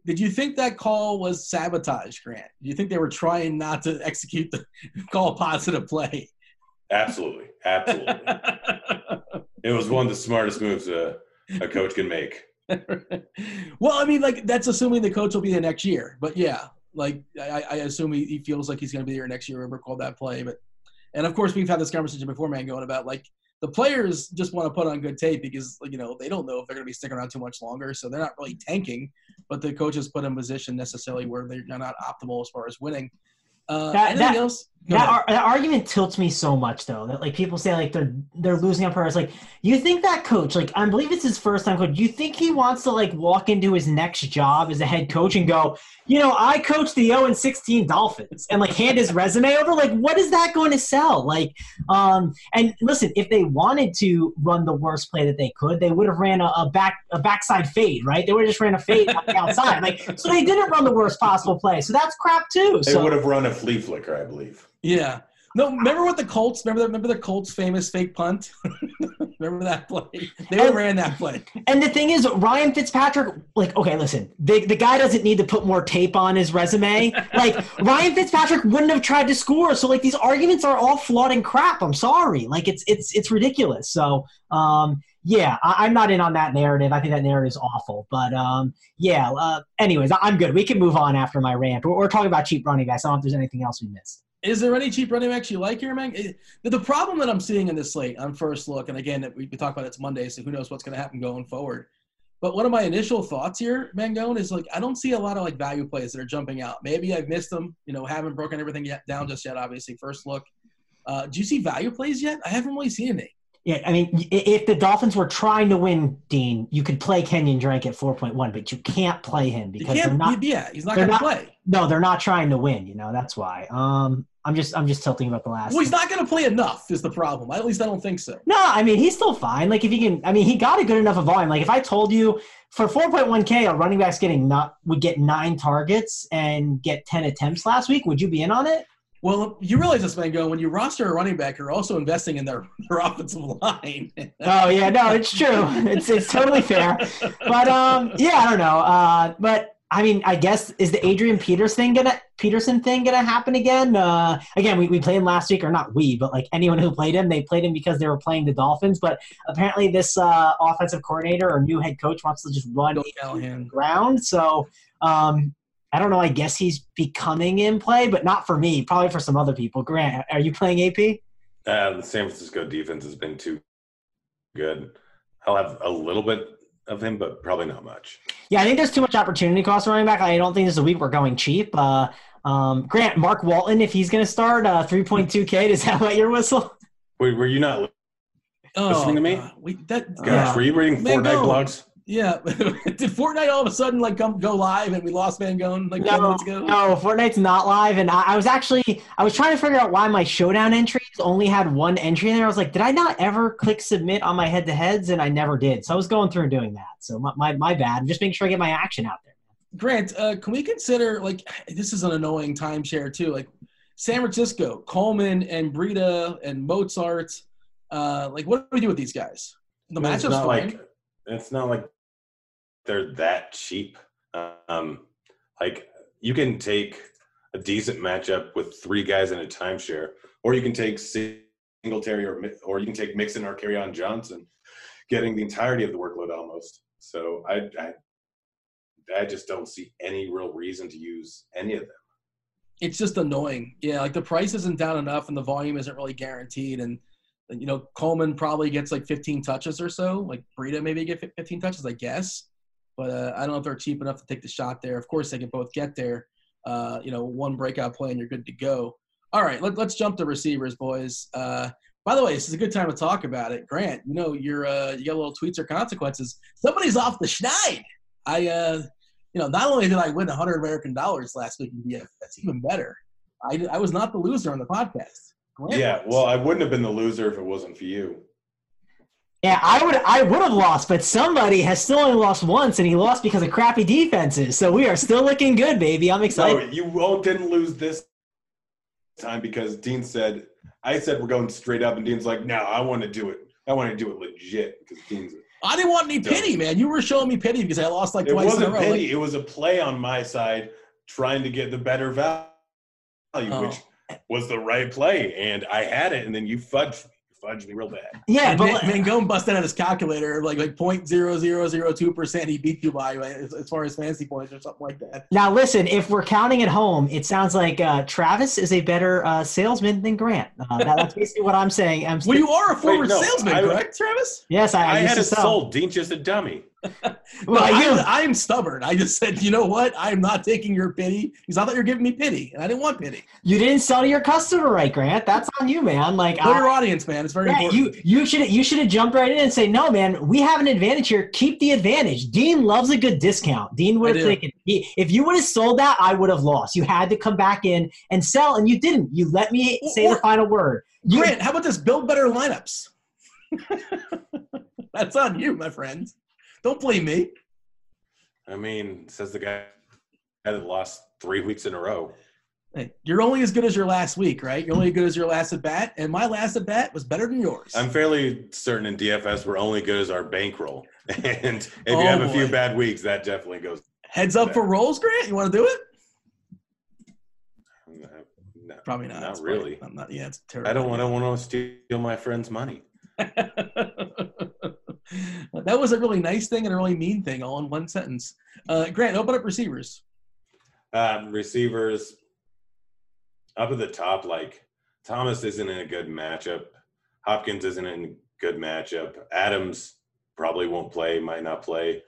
did you think that call was sabotage, Grant? Do you think they were trying not to [LAUGHS] execute the call positive play? Absolutely, absolutely. [LAUGHS] it was one of the smartest moves a, a coach can make. [LAUGHS] well, I mean, like that's assuming the coach will be there next year. But yeah, like I, I assume he, he, feels like he's going to be there next year. Whoever called that play, but and of course we've had this conversation before, man, going about like the players just want to put on good tape because you know they don't know if they're going to be sticking around too much longer, so they're not really tanking. But the coaches put in position necessarily where they're not optimal as far as winning. Uh, that, anything that, else? That, ar- that argument tilts me so much though that like people say like they're they're losing on purpose. Like you think that coach, like I believe it's his first time coach. You think he wants to like walk into his next job as a head coach and go, you know, I coach the 0 and 16 Dolphins and like hand his resume over? Like what is that going to sell? Like, um, and listen, if they wanted to run the worst play that they could, they would have ran a, a back a backside fade, right? They would have just ran a fade outside. Like so they didn't run the worst possible play. So that's crap too. They so. would have run a flea flicker, I believe. Yeah. No, remember what the Colts? Remember the remember the Colts' famous fake punt? [LAUGHS] remember that play? They and, ran that play. And the thing is, Ryan Fitzpatrick, like, okay, listen, the the guy doesn't need to put more tape on his resume. [LAUGHS] like Ryan Fitzpatrick wouldn't have tried to score. So like these arguments are all flawed and crap. I'm sorry. Like it's it's it's ridiculous. So um yeah, I, am not in on that narrative. I think that narrative is awful. But um, yeah. Uh, anyways, I'm good. We can move on after my rant. We're, we're talking about cheap running backs. I don't know if there's anything else we missed. Is there any cheap running backs you like here, man? The problem that I'm seeing in this slate on first look, and again, we, we talk about it's Monday, so who knows what's going to happen going forward. But one of my initial thoughts here, Mangone, is like I don't see a lot of like value plays that are jumping out. Maybe I've missed them. You know, haven't broken everything yet down just yet. Obviously, first look. Uh, do you see value plays yet? I haven't really seen any. Yeah, I mean, if the Dolphins were trying to win, Dean, you could play Kenyan Drake at 4.1, but you can't play him because they're not. Yeah, he's not going to play. No, they're not trying to win. You know, that's why. Um, I'm just, I'm just tilting about the last. Well, he's not going to play enough. Is the problem? At least I don't think so. No, I mean, he's still fine. Like if he can, I mean, he got a good enough of volume. Like if I told you for 4.1k, a running back's getting not would get nine targets and get 10 attempts last week, would you be in on it? Well, you realize this, Mango, when you roster a running back, you're also investing in their, [LAUGHS] their offensive line. oh yeah, no, it's true. It's it's totally fair. [LAUGHS] But um, yeah, I don't know. Uh, but I mean, I guess is the Adrian Peters thing gonna Peterson thing gonna happen again? Uh, again, we, we played him last week, or not we, but like anyone who played him, they played him because they were playing the Dolphins. But apparently, this uh, offensive coordinator or new head coach wants to just run the ground. So um, I don't know. I guess he's becoming in play, but not for me. Probably for some other people. Grant, are you playing AP? Uh, the San Francisco defense has been too good. I'll have a little bit of him, but probably not much. Yeah, I think there's too much opportunity cost running back. I don't think this is a week we're going cheap. Uh, um, Grant, Mark Walton, if he's going to start uh, 3.2K, does [LAUGHS] that wet your whistle? Wait, were you not listening oh, to me? Uh, we, that, Gosh, were you reading Fortnite blogs? Yeah. [LAUGHS] Did Fortnite all of a sudden like come go live and we lost Mangone like no, minutes ago? No, Fortnite's not live. And I, I, was actually I was trying to figure out why my showdown entries only had one entry in there. I was like, did I not ever click submit on my head to heads? And I never did. So I was going through and doing that. So my my, my bad. I'm just making sure I get my action out there. Grant, uh, can we consider like this is an annoying timeshare too? Like San Francisco, Coleman and Breida and Mostert. Uh, like what do we do with these guys? The matchup's fine. Like, it's not like they're that cheap. Um, like you can take a decent matchup with three guys in a timeshare, or you can take Singletary or or you can take Mixon or on Johnson, getting the entirety of the workload almost. So I, I I just don't see any real reason to use any of them. It's just annoying. Yeah, like the price isn't down enough and the volume isn't really guaranteed. And, you know, Coleman probably gets like 15 touches or so. Like Breida maybe get 15 touches, I guess. But uh, I don't know if they're cheap enough to take the shot there. Of course, they can both get there. Uh, you know, one breakout play and you're good to go. All right, let, us jump to receivers, boys. Uh, by the way, this is a good time to talk about it. Grant, you know, you're uh, you got little tweets or consequences. Somebody's off the schneid. I, uh, you know, not only did I win 100 American dollars last week in DF, that's even better. I, I was not the loser on the podcast. Grant yeah, was. well, I wouldn't have been the loser if it wasn't for you. Yeah, I would I would have lost, but somebody has still only lost once, and he lost because of crappy defenses. So we are still looking good, baby. I'm excited. No, you all didn't lose this time because Dean said I said we're going straight up, and Dean's like, "No, I want to do it. I want to do it legit." Because Dean's. I didn't want any pity, man. You were showing me pity because I lost like it twice wasn't in a row. Pity. Like, it was a play on my side, trying to get the better value, oh. which was the right play, and I had it, and then you fudged fudged me real bad. Yeah, but man, Mangone busted out his calculator like like point zero zero zero two percent. He beat you by as, as, far as fantasy points or something like that. Now listen, if we're counting at home, it sounds like uh, Travis is a better uh, salesman than Grant. Uh, that, that's [LAUGHS] basically what I'm saying. I'm well, you are a former Wait, no, salesman, I, correct, Travis? Yes, I. I, I had it sold. Dean's just a dummy. [LAUGHS] well, I, am stubborn. I just said, you know what? I am not taking your pity because I thought you were giving me pity, and I didn't want pity. You didn't sell to your customer, right, Grant? That's on you, man. Like, know your audience, man. It's very yeah, important. You you should you should have jumped right in and say, no, man. We have an advantage here. Keep the advantage. Dean loves a good discount. Dean would have taken. If you would have sold that, I would have lost. You had to come back in and sell, and you didn't. You let me say or, the final word. You, Grant, how about this? Build better lineups. [LAUGHS] That's on you, my friend. Don't blame me. I mean, says the guy that lost three weeks in a row. Hey, you're only as good as your last week, right? You're only as good as your last at bat, and my last at bat was better than yours. I'm fairly certain in DFS we're only good as our bankroll, [LAUGHS] and if oh, you have boy. a few bad weeks, that definitely goes. Heads up for rolls, Grant. You want to do it? No, Probably not. Not really. I'm not. Yeah, it's terrible. I don't want. I want to steal my friend's money. [LAUGHS] that was a really nice thing and a really mean thing all in one sentence. Uh, Grant, open up receivers. Um, receivers up at the top, like Thomas isn't in a good matchup. Hopkins isn't in a good matchup. Adams probably won't play, might not play.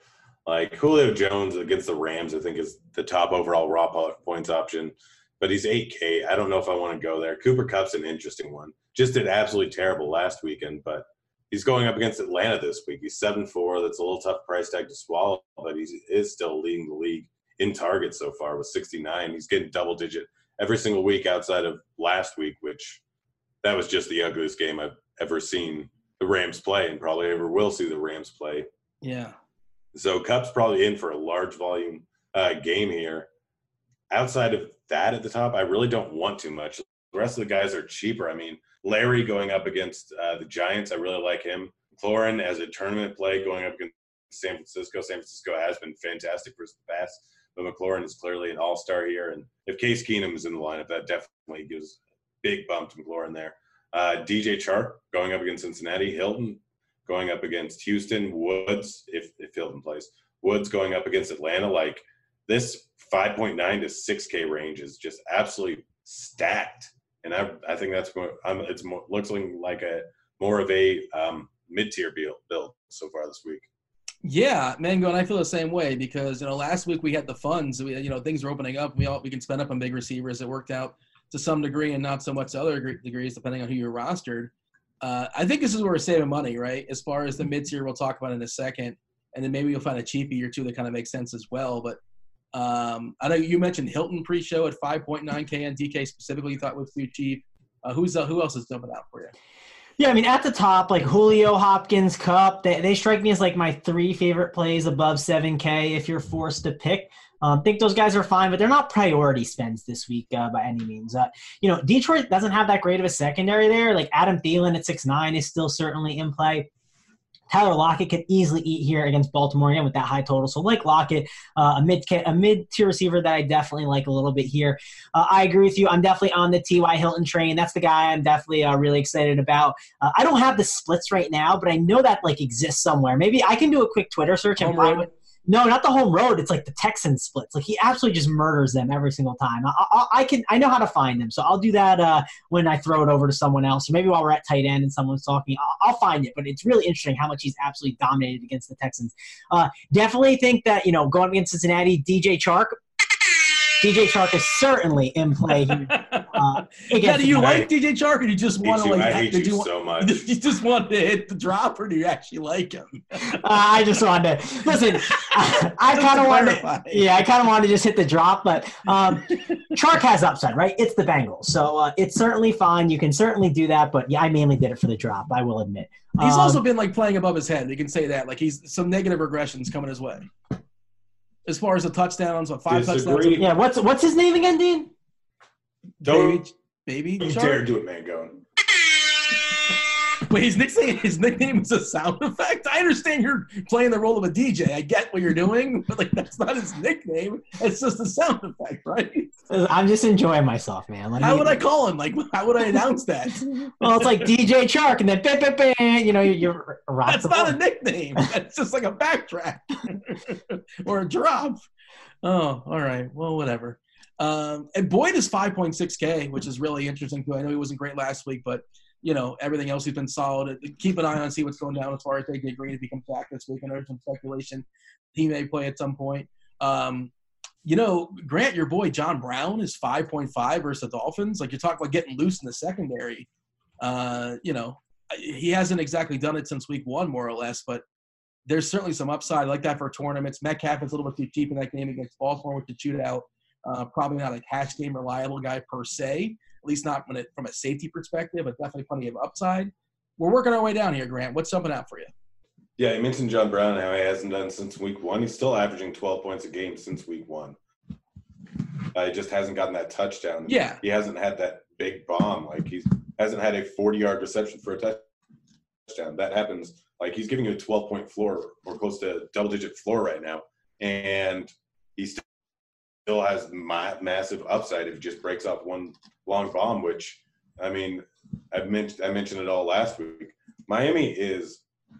Like Julio Jones against the Rams, I think is the top overall raw points option, but he's 8K. I don't know if I want to go there. Cooper Kupp's an interesting one. Just did absolutely terrible last weekend, but he's going up against Atlanta this week. He's seven four. That's a little tough price tag to swallow, but he is still leading the league in targets so far with 69. He's getting double digit every single week outside of last week, which that was just the ugliest game I've ever seen the Rams play, and probably ever will see the Rams play. Yeah. So Kupp's probably in for a large volume uh, game here. Outside of that at the top, I really don't want too much. The rest of the guys are cheaper. I mean, Larry going up against uh, the Giants, I really like him. Cloran as a tournament play going up against San Francisco. San Francisco has been fantastic for the past, but McLaurin is clearly an all star here. And if Case Keenum is in the lineup, that definitely gives a big bump to McLaurin there. Uh, DJ Chark going up against Cincinnati. Hilton going up against Houston. Woods, if, if Hilton plays. Woods going up against Atlanta. Like this 5.9 to 6K range is just absolutely stacked and I, I think that's more. I'm, it's more looks like a more of a um, mid tier build, build so far this week. Yeah, Mango, and I feel the same way because you know last week we had the funds. We, you know things are opening up. We all we can spend up on big receivers. It worked out to some degree, and not so much to other degrees, depending on who you're rostered. Uh, I think this is where we're saving money, right? As far as the mid tier, we'll talk about in a second, and then maybe you'll find a cheapie or two that kind of makes sense as well. But um, I know you mentioned Hilton pre-show at 5.9K and DK specifically you thought was too cheap. Uh, who's uh, who else is jumping out for you? Yeah, I mean at the top, like Julio, Hopkins, Kupp, they, they strike me as like my three favorite plays above 7K if you're forced to pick. Um, think those guys are fine, but they're not priority spends this week uh, by any means. Uh, you know, Detroit doesn't have that great of a secondary there. Like Adam Thielen at six nine is still certainly in play. Tyler Lockett could easily eat here against Baltimore again with that high total. So like Lockett, uh, a mid a mid tier receiver that I definitely like a little bit here. Uh, I agree with you. I'm definitely on the T.Y. Hilton train. That's the guy I'm definitely uh, really excited about. Uh, I don't have the splits right now, but I know that like exists somewhere. Maybe I can do a quick Twitter search and find. No, not the home road. It's like the Texan splits. Like he absolutely just murders them every single time. I, I, I can I know how to find them, so I'll do that uh, when I throw it over to someone else. Or maybe while we're at tight end and someone's talking, I'll, I'll find it. But it's really interesting how much he's absolutely dominated against the Texans. Uh, definitely think that you know going against Cincinnati, DJ Chark DJ Chark is certainly in play here. Uh, [LAUGHS] now, do you like DJ Chark, or do you just want to like? I hate did you, you so much. [LAUGHS] You just want to hit the drop, or do you actually like him? uh, I just wanted to listen. [LAUGHS] I, I kind of wanted, to, yeah, I kind of wanted to just hit the drop, but um, Chark has upside, right? It's the Bengals, so uh, it's certainly fine. You can certainly do that, but yeah, I mainly did it for the drop. I will admit. He's um, also been like playing above his head. You can say that, like he's some negative regressions coming his way as far as the touchdowns, what five Disagree. touchdowns? Yeah, what's what's his name again, Dean? Don't baby, baby you dare do it, man. [LAUGHS] Wait, his nickname his nickname is a sound effect. I understand you're playing the role of a DJ. I get what you're doing, but like that's not his nickname. It's just a sound effect, right? I'm just enjoying myself, man. Like, how would I call him? Like, how would I announce that? [LAUGHS] well, it's like DJ Chark, and then bang, bang, bang, you know, you're. That's not a nickname. That's just like a backtrack [LAUGHS] or a drop. Oh, all right. Well, whatever. Um, and Boyd is 5.6K, which is really interesting too. I know he wasn't great last week, but you know everything else has been solid. Keep an eye on see what's going down as far as AJ Green if he comes back this week. I know some speculation he may play at some point. Um, you know, Grant, your boy John Brown is 5.5 versus the Dolphins. Like you talk about getting loose in the secondary. Uh, you know, he hasn't exactly done it since week one, more or less, but there's certainly some upside like that for tournaments. Metcalf is a little bit too cheap in that game against Baltimore with the shootout. Uh, probably not a cash game reliable guy per se, at least not it, from a safety perspective, but definitely plenty of upside. We're working our way down here, Grant. What's jumping out for you? Yeah, you mentioned John Brown, how he hasn't done since week one. He's still averaging 12 points a game since week one. Uh, he just hasn't gotten that touchdown. Yeah. He hasn't had that big bomb. Like he hasn't had a 40 yard reception for a touchdown. That happens. Like he's giving you a 12 point floor or close to double digit floor right now. And he still has ma- massive upside if he just breaks off one long bomb, which, I mean, I've mentioned, I mentioned it all last week. Miami is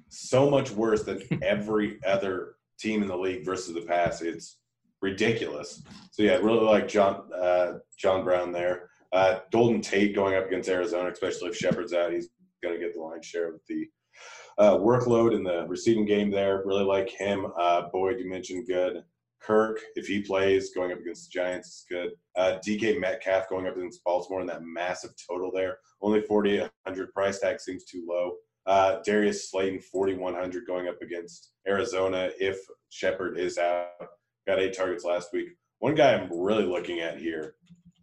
so much worse than [LAUGHS] every other team in the league versus the pass. It's ridiculous. So yeah, really like John uh, John Brown there. Uh, Golden Tate going up against Arizona, especially if Shepard's out, he's going to get the line share with the uh, workload in the receiving game there. Really like him. Uh, Boyd, you mentioned good. Kirk, if he plays, going up against the Giants is good. Uh, DK Metcalf going up against Baltimore in that massive total there. Only 4,800 price tag seems too low. Uh, Darius Slayton, 4,100 going up against Arizona if Shepard is out. Got eight targets last week. One guy I'm really looking at here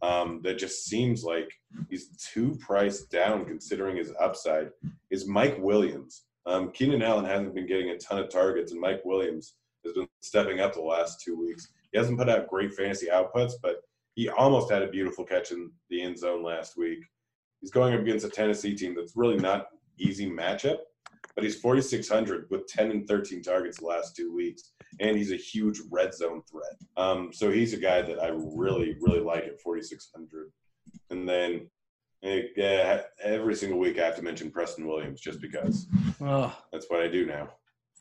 um, that just seems like he's too priced down considering his upside is Mike Williams. Um, Keenan Allen hasn't been getting a ton of targets, and Mike Williams has been stepping up the last two weeks. He hasn't put out great fantasy outputs, but he almost had a beautiful catch in the end zone last week. He's going up against a Tennessee team that's really not easy matchup, but he's 4,600 with 10 and 13 targets the last two weeks, and he's a huge red zone threat. Um, so he's a guy that I really, really like at 4,600. And then yeah, every single week I have to mention Preston Williams just because oh. that's what I do now.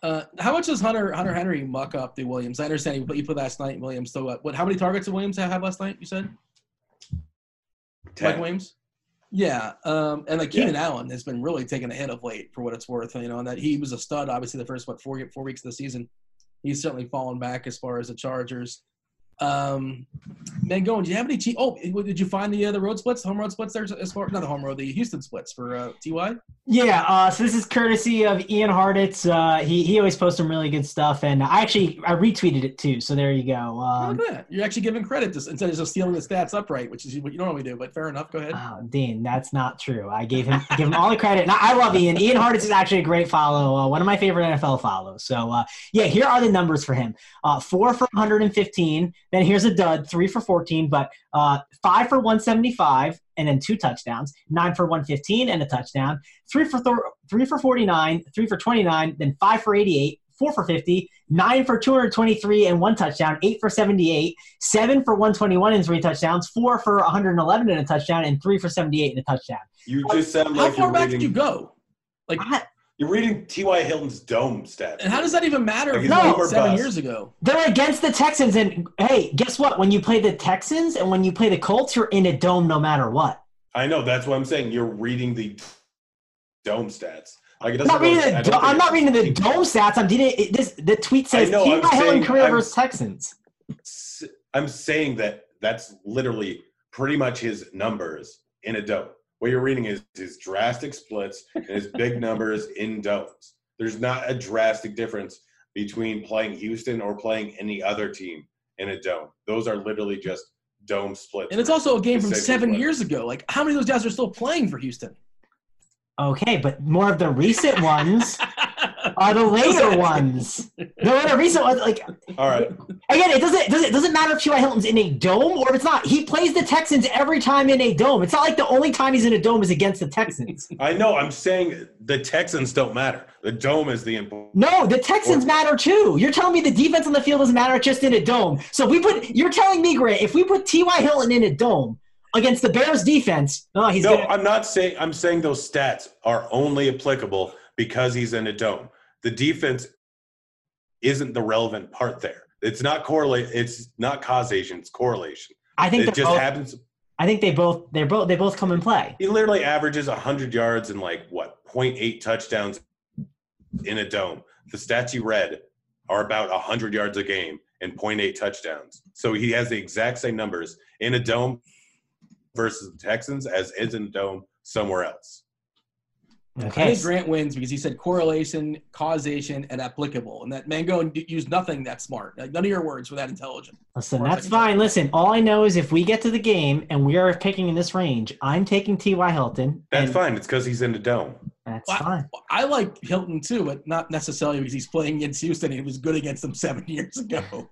Uh, how much does Hunter Hunter Henry muck up the Williams? I understand you put, you put last night Williams. So what, what? How many targets did Williams have last night? You said. Ten. Mike Williams. Yeah, um, and like Keenan yeah. Allen has been really taking a hit of late for what it's worth. You know, and that he was a stud obviously the first what four four weeks of the season. He's certainly fallen back as far as the Chargers. Um, Mangone, do you have any cheap? Oh, did you find the uh, the road splits, home road splits there as far not the home road, the Houston splits for uh, Ty? Yeah, uh, so this is courtesy of Ian Hartitz. Uh, he he always posts some really good stuff, and I actually I retweeted it too. So there you go. Um, Look at that. You're actually giving credit to, instead of just stealing the stats upright, which is what you normally do. But fair enough. Go ahead. Oh, Dean, that's not true. I gave him give him all the credit. And I love Ian. Ian Hartitz is actually a great follow. Uh, one of my favorite NFL follows. So uh, yeah, here are the numbers for him: uh, four for 115. Then here's a dud, three for 14, but uh, five for 175 and then two touchdowns, nine for 115 and a touchdown, three for th- three for 49, three for 29, then five for 88, four for 50, nine for 223 and one touchdown, eight for 78, seven for 121 and three touchdowns, four for 111 and a touchdown, and three for 78 and a touchdown. You just sound How like far you're back reading, did you go? Like, I- You're reading T.Y. Hilton's dome stats. and how does that even matter? Like, if it's it was over seven bust. years ago. They're against the Texans, and hey, guess what? When you play the Texans and when you play the Colts, you're in a dome no matter what. I know that's what I'm saying. You're reading the dome stats. Like it I'm doesn't. reading really- the. do- I'm not reading the dome stats. I'm reading it, this. The tweet says know, T.Y. Hilton saying- career I'm- versus Texans. I'm saying that that's literally pretty much his numbers in a dome. What you're reading is his drastic splits and his big numbers in domes. There's not a drastic difference between playing Houston or playing any other team in a dome. Those are literally just dome splits. And it's also a game from seven what- years ago. Like, how many of those guys are still playing for Houston? Okay, but more of the recent ones [LAUGHS] are the [LAUGHS] later ones. No, the recent ones, like All right. again, it doesn't does it doesn't matter if T.Y. Hilton's in a dome or if it's not. He plays the Texans every time in a dome. It's not like the only time he's in a dome is against the Texans. [LAUGHS] I know. I'm saying the Texans don't matter. The dome is the important. No, the Texans matter too. You're telling me the defense on the field doesn't matter just in a dome. So we put you're telling me, Grant, if we put T.Y. Hilton in a dome against the Bears defense, oh, he's No, gonna, I'm not saying. I'm saying those stats are only applicable because he's in a dome. The defense isn't the relevant part there. It's not correlate. It's not causation. It's correlation. I think It just both, happens. I think they both they're both they both come in play. He literally averages 100 yards and like what 0.8 touchdowns in a dome. The stats you read are about 100 yards a game and 0.8 touchdowns. So he has the exact same numbers in a dome versus the Texans as is in a dome somewhere else. I think Grant wins because he said correlation, causation, and applicable. And that Mango d- used nothing that smart. Like, none of your words were that intelligent. Listen, that's fine. Listen, all I know is if we get to the game and we are picking in this range, I'm taking T.Y. Hilton. That's and fine. It's because he's in the dome. That's Well, fine. I like Hilton too, but not necessarily because he's playing against Houston and he was good against them seven [LAUGHS] years ago.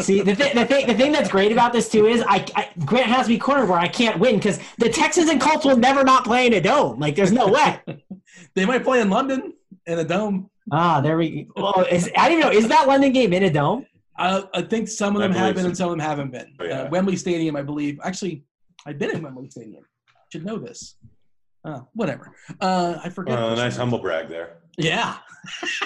See, the, th- the thing the thing that's great about this too is I, I Grant has me cornered where I can't win because the Texans and Colts will never not play in a dome. Like, there's no way. [LAUGHS] they might play in London in a dome. ah, there we. Well, is, I don't even know. Is that London game in a dome? I, I think some of them have been so. and some of them haven't been. Oh, yeah. uh, Wembley Stadium, I believe. Actually, I've been in Wembley Stadium. Should know this. Uh, whatever. Uh, I forget. Uh, nice humble brag there. Yeah,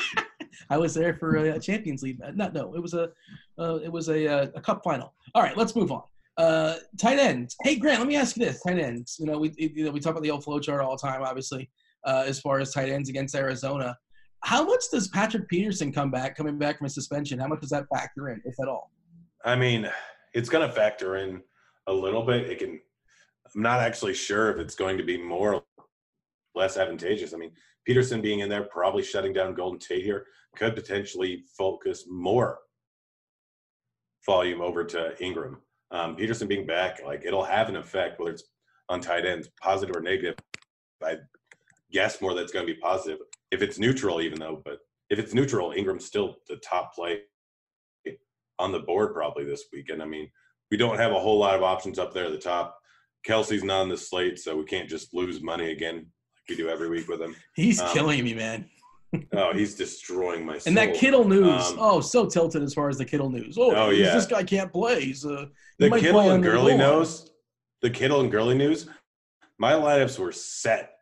[LAUGHS] I was there for a Champions League. uh, No, it was a, uh, it was a, uh, a cup final. All right, let's move on. Uh, tight ends. Hey, Grant, let me ask you this: tight ends. You know, we you know we talk about the old flow chart all the time, obviously, uh, as far as tight ends against Arizona. How much does Patrick Peterson come back, coming back from a suspension? How much does that factor in, if at all? I mean, it's going to factor in a little bit. It can. I'm not actually sure if it's going to be more or less advantageous. I mean, Peterson being in there, probably shutting down Golden Tate here, could potentially focus more volume over to Ingram. Um, Peterson being back, like it'll have an effect, whether it's on tight ends, positive or negative. I guess more that's going to be positive. If it's neutral, even though, but if it's neutral, Ingram's still the top play on the board probably this weekend. I mean, we don't have a whole lot of options up there at the top. Kelce's not on the slate, so we can't just lose money again we do every week with him. He's Um, killing me, man. Oh, he's destroying my soul. And that Kittle news, Um, oh, so tilted as far as the Kittle news. Oh, Oh, yeah. this guy can't play. He's uh, the might Kittle and Gurley knows, the Kittle and Gurley news, my lineups were set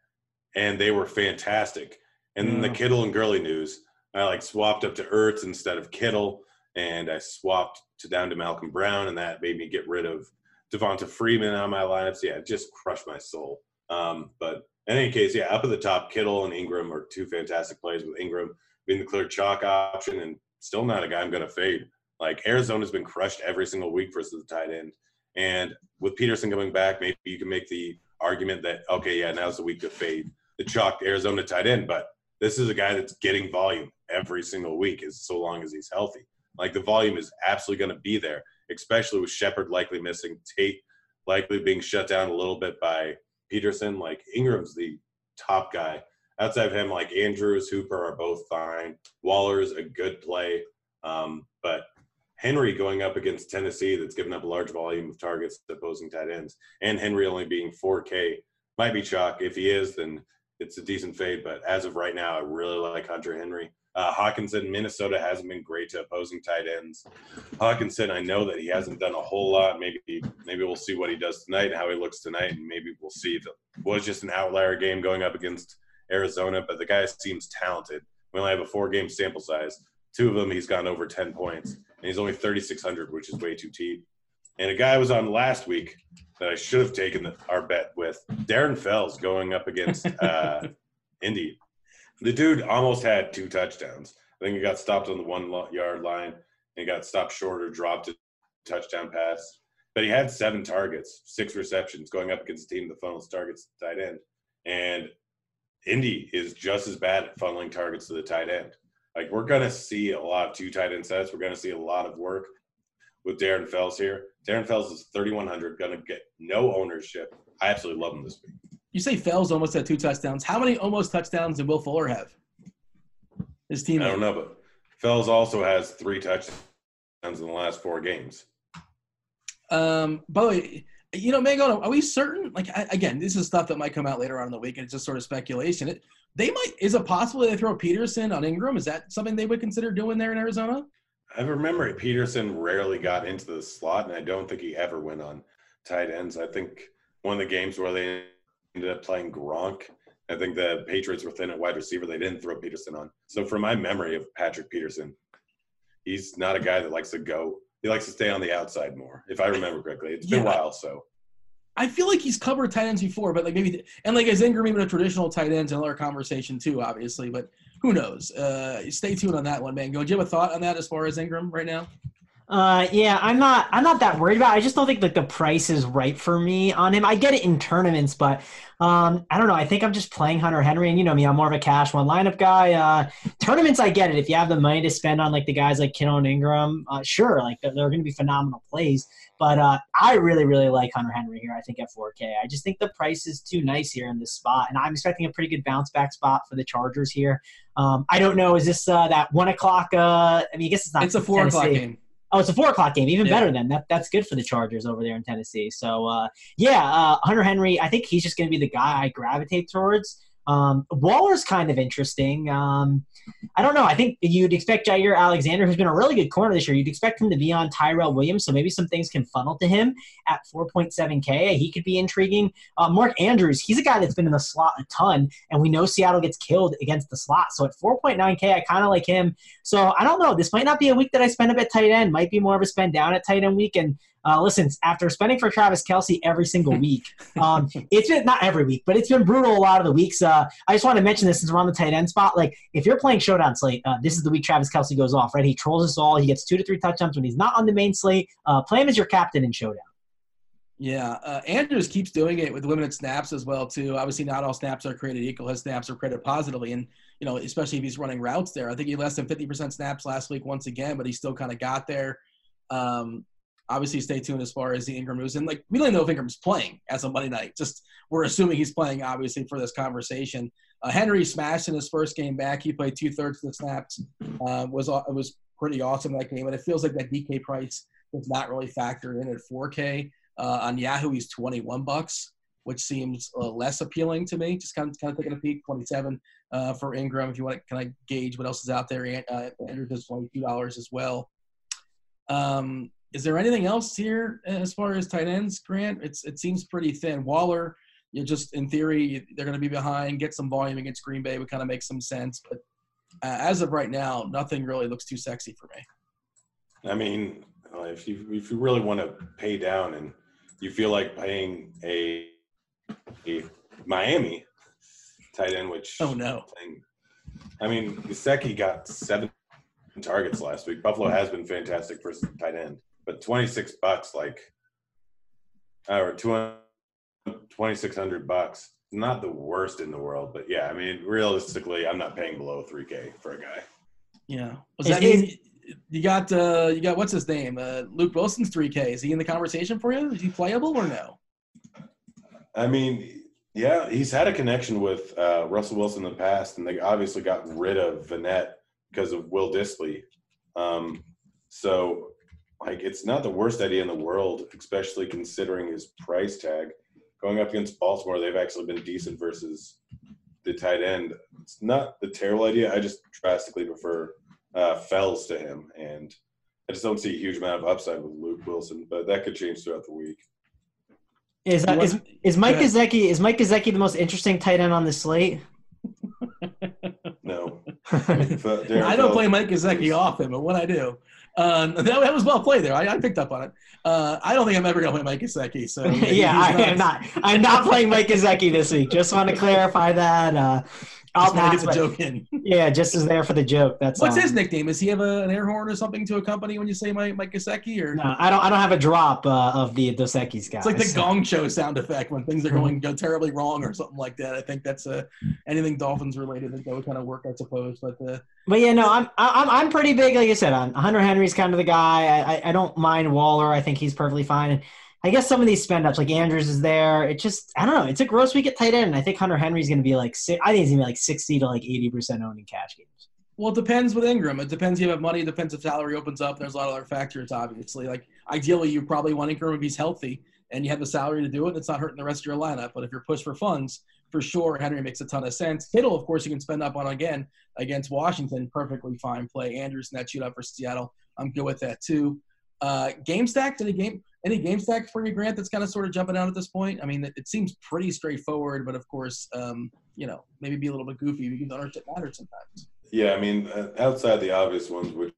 and they were fantastic. And then the Yeah. Kittle and Gurley news, I like swapped up to Ertz instead of Kittle, and I swapped to down to Malcolm Brown, and that made me get rid of Devonta Freeman on my lineups. Yeah, it just crushed my soul. Um, but in any case, yeah, up at the top, Kittle and Ingram are two fantastic plays with Ingram being the clear chalk option and still not a guy I'm going to fade. Like Arizona's been crushed every single week versus the tight end. And with Peterson coming back, maybe you can make the argument that, okay, yeah, now's the week to fade the chalk Arizona tight end. But this is a guy that's getting volume every single week, as so long as he's healthy. Like the volume is absolutely going to be there, especially with Shepard likely missing, Tate likely being shut down a little bit by Peterson. Like Ingram's the top guy. Outside of him, like Andrews, Hooper are both fine. Waller's a good play. Um, but Henry going up against Tennessee, that's given up a large volume of targets to opposing tight ends, and Henry only being 4K might be chalk. If he is, then it's a decent fade. But as of right now, I really like Hunter Henry. Uh, Hockenson, Minnesota hasn't been great to opposing tight ends. Hockenson, I know that he hasn't done a whole lot. Maybe maybe we'll see what he does tonight and how he looks tonight, and maybe we'll see if it was just an outlier game going up against Arizona. But the guy seems talented. We only have a four-game sample size. Two of them, he's gone over 10 points, and he's only 3,600, which is way too cheap. And a guy I was on last week that I should have taken the, our bet with, Darren Fells, going up against [LAUGHS] uh, Indy. The dude almost had two touchdowns. I think he got stopped on the one yard line and got stopped short or dropped a touchdown pass. But he had seven targets, six receptions going up against a team that funnels targets to tight end. And Indy is just as bad at funneling targets to the tight end. Like we're gonna see a lot of two tight end sets. We're gonna see a lot of work with Darren Fells here. Darren Fells is 3,100, gonna get no ownership. I absolutely love him this week. You say Fells almost had two touchdowns. How many almost touchdowns did Will Fuller have? His team. I don't know, but Fells also has three touchdowns in the last four games. Um, by the way, you know, Mango, are we certain? Like, I, again, this is stuff that might come out later on in the week, and it's just sort of speculation. It, they might. Is it possible they throw Peterson on Ingram? Is that something they would consider doing there in Arizona? I remember Peterson rarely got into the slot, and I don't think he ever went on tight ends. I think one of the games where they ended up playing Gronk, I think the Patriots were thin at wide receiver. They didn't throw Peterson on. So, from my memory of Patrick Peterson, he's not a guy that likes to go. He likes to stay on the outside more, if I remember correctly. It's been yeah. a while, so. I feel like he's covered tight ends before, but like maybe and like is Ingram even a traditional tight end? Another conversation too, obviously. But who knows? Uh, stay tuned on that one, man. Go. Do you have a thought on that as far as Ingram right now? Uh, yeah, I'm not. I'm not that worried about. It. I just don't think like the price is right for me on him. I get it in tournaments, but um, I don't know. I think I'm just playing Hunter Henry, and you know me, I'm more of a cash one lineup guy. Uh, tournaments, I get it. If you have the money to spend on like the guys like Kittle and Ingram, uh, sure, like they're, they're going to be phenomenal plays. But uh, I really, really like Hunter Henry here. I think at 4K. I just think the price is too nice here in this spot, and I'm expecting a pretty good bounce back spot for the Chargers here. Um, I don't know. Is this uh, that one o'clock? Uh, I mean, I guess it's not. It's a four Tennessee. o'clock game. Oh, it's a four o'clock game. Even yeah. better then. That that's good for the Chargers over there in Tennessee. So uh, yeah, uh, Hunter Henry. I think he's just going to be the guy I gravitate towards. Um, Waller's kind of interesting. Um, I don't know. I think you'd expect Jaire Alexander, who's been a really good corner this year, you'd expect him to be on Tyrell Williams, so maybe some things can funnel to him at 4.7K. He could be intriguing. Uh, Mark Andrews, he's a guy that's been in the slot a ton, and we know Seattle gets killed against the slot. So at 4.9K, I kind of like him. So I don't know. This might not be a week that I spend up at tight end. Might be more of a spend down at tight end week, and uh, listen, after spending for Travis Kelce every single [LAUGHS] week, um, it's been not every week, but it's been brutal a lot of the weeks. Uh, I just want to mention this since we're on the tight end spot. Like, if you're playing showdown slate, uh, this is the week Travis Kelce goes off, right? He trolls us all. He gets two to three touchdowns when he's not on the main slate. Uh, play him as your captain in showdown. Yeah, uh, Andrews keeps doing it with limited snaps as well too. Obviously, not all snaps are created equal. His snaps are created positively, and you know, especially if he's running routes there. I think he less than fifty percent snaps last week once again, but he still kind of got there. Um, obviously stay tuned as far as the Ingram news. And like we don't know if Ingram's playing as a Monday night. Just we're assuming he's playing obviously for this conversation. Uh, Henry smashed in his first game back. He played two thirds of the snaps. Uh, was it was pretty awesome that game, and it feels like that DK price does not really factor in at 4K. Uh, on Yahoo, he's 21 bucks, which seems uh, less appealing to me. Just kind of kind of taking a peek. 27 uh, for Ingram. If you want to kind of gauge what else is out there, uh, Andrew does 22 dollars as well. Um, is there anything else here as far as tight ends, Grant? It's it seems pretty thin. Waller, you just in theory they're going to be behind, get some volume against Green Bay would kind of make some sense, but uh, as of right now, nothing really looks too sexy for me. I mean, uh, if you if you really want to pay down and you feel like paying a, a Miami tight end, which oh no, thing, I mean, Gesicki got seven targets last week. Buffalo has been fantastic for tight end but 26 bucks like or 2600 bucks not the worst in the world but yeah i mean realistically i'm not paying below 3k for a guy. Yeah. Was that mean you got uh you got what's his name? Uh luke wilson's 3k is he in the conversation for you? Is he playable or no? I mean yeah he's had a connection with uh russell wilson in the past and they obviously got rid of Vannett because of will Dissly. um so like it's not the worst idea in the world, especially considering his price tag. Going up against Baltimore, they've actually been decent versus the tight end. It's not the terrible idea. I just drastically prefer uh, Fells to him, and I just don't see a huge amount of upside with Luke Wilson, but that could change throughout the week. Is uh, is is Mike Gesicki is Mike Gesicki the most interesting tight end on the slate? no. [LAUGHS] I don't play Mike Gesicki often, but what I do, um, [LAUGHS] that, that, was well played there. I, I picked up on it. Uh, I don't think I'm ever going to play Mike Gesicki. So [LAUGHS] yeah, I am not. I'm not playing Mike Gesicki this week. Just want to clarify that. Uh, I'll pass, get the joke in. [LAUGHS] yeah, just as there for the joke. That's what's his nickname? Does he have a, an air horn or something to accompany when you say Mike, Mike Gesicki? Or no, I don't. I don't have a drop uh, of the Dos Equis guy. It's like the so. Gong Show sound effect when things are going [LAUGHS] go terribly wrong or something like that. I think that's uh, anything Dolphins related that would kind of work, I suppose. But uh, but yeah, no, I'm I'm I'm pretty big. Like I said, on Hunter Henry's kind of the guy. I, I I don't mind Waller. I think he's perfectly fine. I guess some of these spend ups, like Andrews is there. It just, I don't know. It's a gross week at tight end. I think Hunter Henry's going to be like, I think he's going to be like 60 to like 80% owning cash games. Well, it depends with Ingram. It depends if you have money. It depends if salary opens up. There's a lot of other factors, obviously. Like, ideally, you probably want Ingram if he's healthy and you have the salary to do it. It's not hurting the rest of your lineup. But if you're pushed for funds, for sure, Henry makes a ton of sense. Kittle, of course, you can spend up on again against Washington. Perfectly fine play. Andrews in that shootout for Seattle. I'm good with that, too. Uh, game stack? Did he game? Any game stack for you, Grant? That's kind of sort of jumping out at this point. I mean, it, it seems pretty straightforward, but of course, um, you know, maybe be a little bit goofy because ownership matters sometimes. Yeah, I mean, uh, outside the obvious ones, which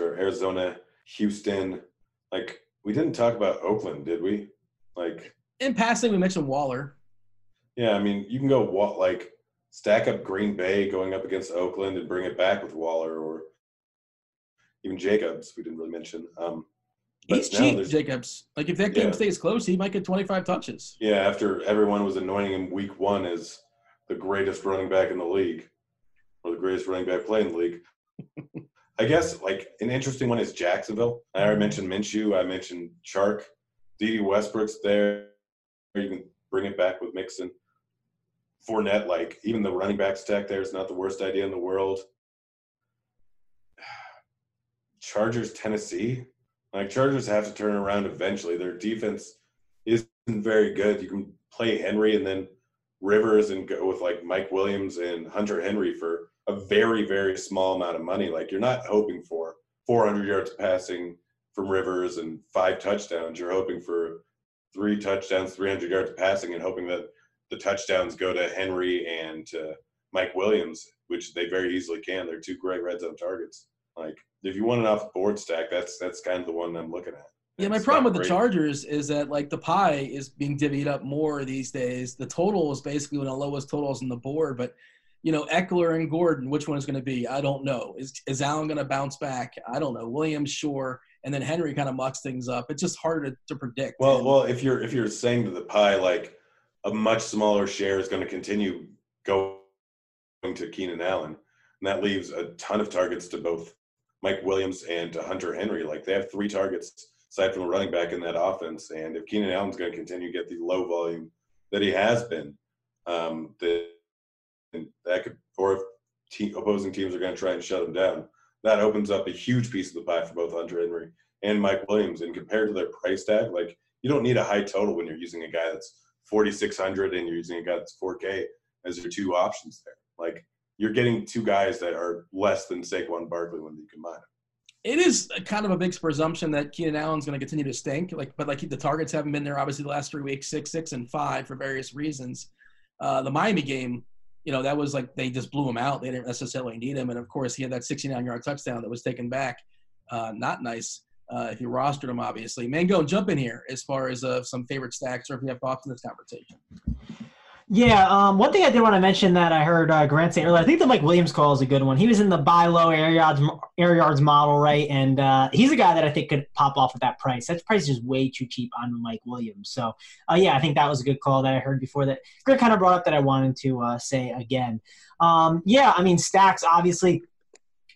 are Arizona, Houston, like we didn't talk about Oakland, did we? Like in passing, we mentioned Waller. Yeah, I mean, you can go like stack up Green Bay going up against Oakland and bring it back with Waller or even Jacobs. We didn't really mention. Um, He's cheap, Jacobs. Like if that game yeah. stays close, he might get 25 touches. Yeah, after everyone was anointing him week one as the greatest running back in the league, or the greatest running back play in the league. [LAUGHS] I guess like an interesting one is Jacksonville. I already mentioned Minshew. I mentioned Chark. Dede Westbrook's there. You can bring it back with Mixon. Fournette, like even the running back stack there is not the worst idea in the world. [SIGHS] Chargers, Tennessee. Like Chargers have to turn around eventually. Their defense isn't very good. You can play Henry and then Rivers and go with like Mike Williams and Hunter Henry for a very very small amount of money. Like you're not hoping for 400 yards passing from Rivers and five touchdowns. You're hoping for three touchdowns, 300 yards passing, and hoping that the touchdowns go to Henry and to Mike Williams, which they very easily can. They're two great red zone targets. Like if you want an off board stack, that's that's kind of the one I'm looking at. Yeah, my problem with great. the Chargers is that like the pie is being divvied up more these days. The total is basically one of the lowest totals on the board, but you know, Ekeler and Gordon, which one is going to be? I don't know. Is is Allen going to bounce back? I don't know. Williams, sure, and then Henry kind of mucks things up. It's just hard to, to predict. Well, and, well, if you're if you're saying to the pie like a much smaller share is going to continue going to Keenan Allen, and that leaves a ton of targets to both Mike Williams and Hunter Henry. Like they have three targets aside from a running back in that offense. And if Keenan Allen's going to continue to get the low volume that he has been, um, then that could, or if te- opposing teams are going to try and shut him down, that opens up a huge piece of the pie for both Hunter Henry and Mike Williams. And compared to their price tag, like you don't need a high total when you're using a guy that's 4,600 and you're using a guy that's 4K as your two options there. Like you're getting two guys that are less than Saquon Barkley when you combine them. It is kind of a big presumption that Keenan Allen's going to continue to stink. Like, but like the targets haven't been there obviously the last three weeks, six, six, and five for various reasons. Uh, the Miami game, you know, that was like they just blew him out. They didn't necessarily need him, and of course he had that 69-yard touchdown that was taken back. Uh, not nice uh, if you rostered him, obviously. Mango, jump in here as far as uh, some favorite stacks, or if you have thoughts on this conversation. Yeah, um, one thing I did want to mention that I heard uh, Grant say earlier, I think the Mike Williams call is a good one. He was in the buy low air yards air yards model, right? And uh, he's a guy that I think could pop off at that price. That price is way too cheap on Mike Williams. So uh, yeah, I think that was a good call that I heard before that Grant kind of brought up that I wanted to uh, say again. Um, yeah, I mean stacks obviously.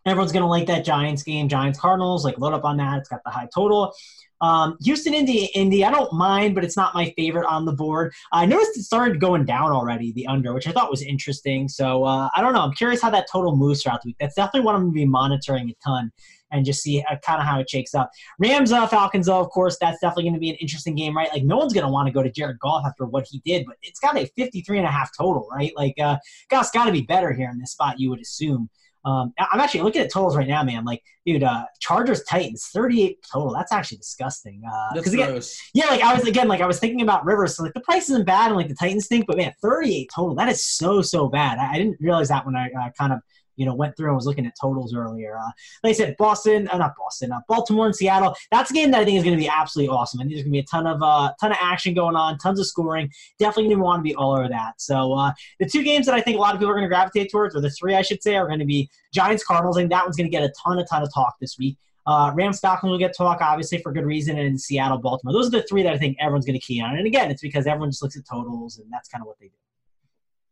Everyone's gonna like that Giants game, Giants Cardinals. Like load up on that. It's got the high total. Um, Houston, Indy, Indy. I don't mind, but it's not my favorite on the board. I noticed it started going down already, the under, which I thought was interesting. So uh, I don't know. I'm curious how that total moves throughout the week. That's definitely what I'm going to be monitoring a ton and just see uh, kind of how it shakes up. Rams, uh, Falcons, though, of course, that's definitely going to be an interesting game, right? Like, no one's going to want to go to Jared Goff after what he did, but it's got a 53 and a half total, right? Like, uh, Goff's got to be better here in this spot, you would assume. Um, I'm actually looking at totals right now, man. Like, dude, uh, Chargers Titans 38 total. That's actually disgusting. Uh, That's again, gross. yeah, like I was again, like I was thinking about Rivers. So like the price isn't bad, and like the Titans stink, but man, 38 total. That is so so bad. I, I didn't realize that when I uh, kind of you know went through and was looking at totals earlier. Uh, like I said, Boston, uh, not Boston, uh, Baltimore and Seattle. That's a game that I think is going to be absolutely awesome. I think there's going to be a ton of uh, ton of action going on, tons of scoring. Definitely going to want to be all over that. So uh, the two games that I think a lot of people are going to gravitate towards, or the three I should say, are going to be Giants Cardinals. Think that one's going to get a ton, a ton of talk this week. Uh, Rams Falcons will get talk, obviously, for good reason, and Seattle Baltimore. Those are the three that I think everyone's going to key on. And again, it's because everyone just looks at totals, and that's kind of what they do.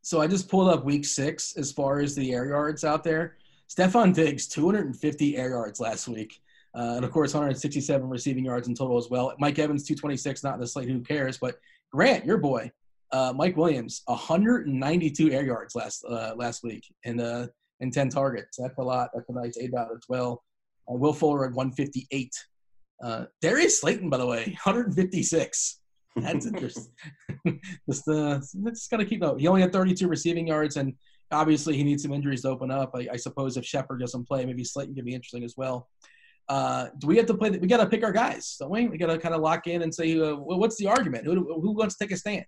So I just pulled up week six as far as the air yards out there. Stefon Diggs, 250 air yards last week. Uh, and of course, 167 receiving yards in total as well. Mike Evans, 226, not in the slate, who cares? But Grant, your boy, uh, Mike Williams, 192 air yards last uh, last week and uh, and 10 targets. That's a lot. That's a nice aDOT as well. Uh, Will Fuller at 158. Uh, Darius Slayton, by the way, 156. That's interesting. [LAUGHS] just uh, just gotta keep note. He only had 32 receiving yards, and obviously he needs some injuries to open up. I, I suppose if Shepard doesn't play, maybe Slayton could be interesting as well. Uh, do we have to play? We got to pick our guys, don't we? We got to kind of lock in and say, uh, well, what's the argument? Who, who wants to take a stand?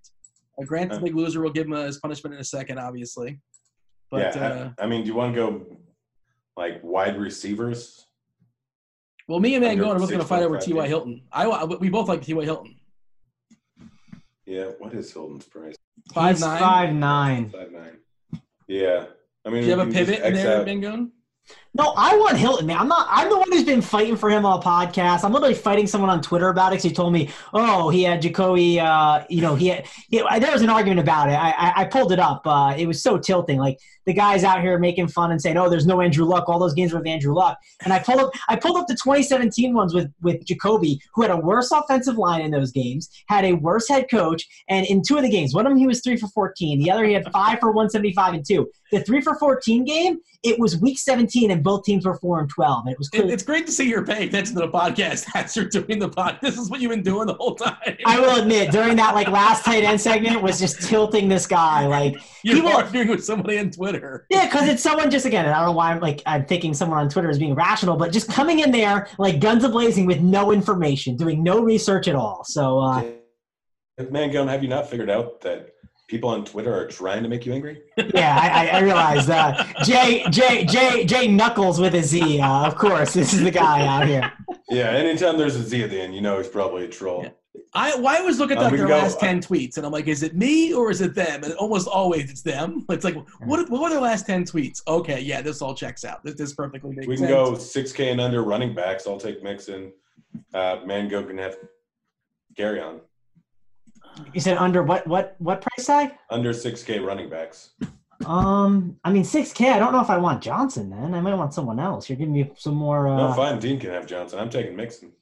Uh, Grant, the big loser, will give him uh, his punishment in a second, obviously. But yeah, uh, I, I mean, do you want to go like wide receivers? well, me and Gogh are both going to fight over T.Y. Hilton. I we both like T.Y. Hilton. Yeah, what is Hilton's price? Five He's nine. Five nine. Five nine. Yeah, I mean, Do you have a pivot in there, out- Van Gogh? No, I want Hilton, man. I'm not. I'm the one who's been fighting for him on podcast. I'm literally fighting someone on Twitter about it. 'cause he told me, "Oh, he had Jacoby. Uh, you know, he, had, he there was an argument about it. I, I, I pulled it up. Uh, it was so tilting. Like the guys out here making fun and saying, "Oh, there's no Andrew Luck. All those games were with Andrew Luck." And I pulled up. I pulled up the 2017 ones with with Jacoby, who had a worse offensive line in those games, had a worse head coach, and in two of the games, one of them he was three for 14. The other he had five for 175 and two. The three for 14 game, it was week 17, and both teams were four and 12. And it was It, clear. it's great to see you're paying attention to the podcast [LAUGHS] as you're doing the pod. This is what you've been doing the whole time. I will admit, during that like last tight end segment, was just tilting this guy. Like, [LAUGHS] You're people- arguing with somebody on Twitter. yeah, because it's someone just again. I don't know why I'm like I'm thinking someone on Twitter is being rational, but just coming in there like guns a blazing with no information, doing no research at all. So uh, Mangone, have you not figured out that people on Twitter are trying to make you angry? yeah, I, I, I realized uh, Jay Jay Jay Jay Knuckles with a Z. Uh, of course, this is the guy out here. Yeah, anytime there's a Z at the end, you know he's probably a troll. Yeah. I, well, I always look at Um, their go- last 10 tweets and I'm like, is it me or is it them? And almost always it's them. [LAUGHS] It's like, what, what were their last 10 tweets? Okay, yeah, this all checks out. This, this perfectly makes We can sense. go 6K and under running backs. I'll take Mixon. Uh, Mango can have carry on. You said under what what what price tag? Under 6K running backs. Um, I mean six K. I don't know if I want Johnson. Then I might want someone else. You're giving me some more. Uh, No, fine. Dean can have Johnson. I'm taking Mixon.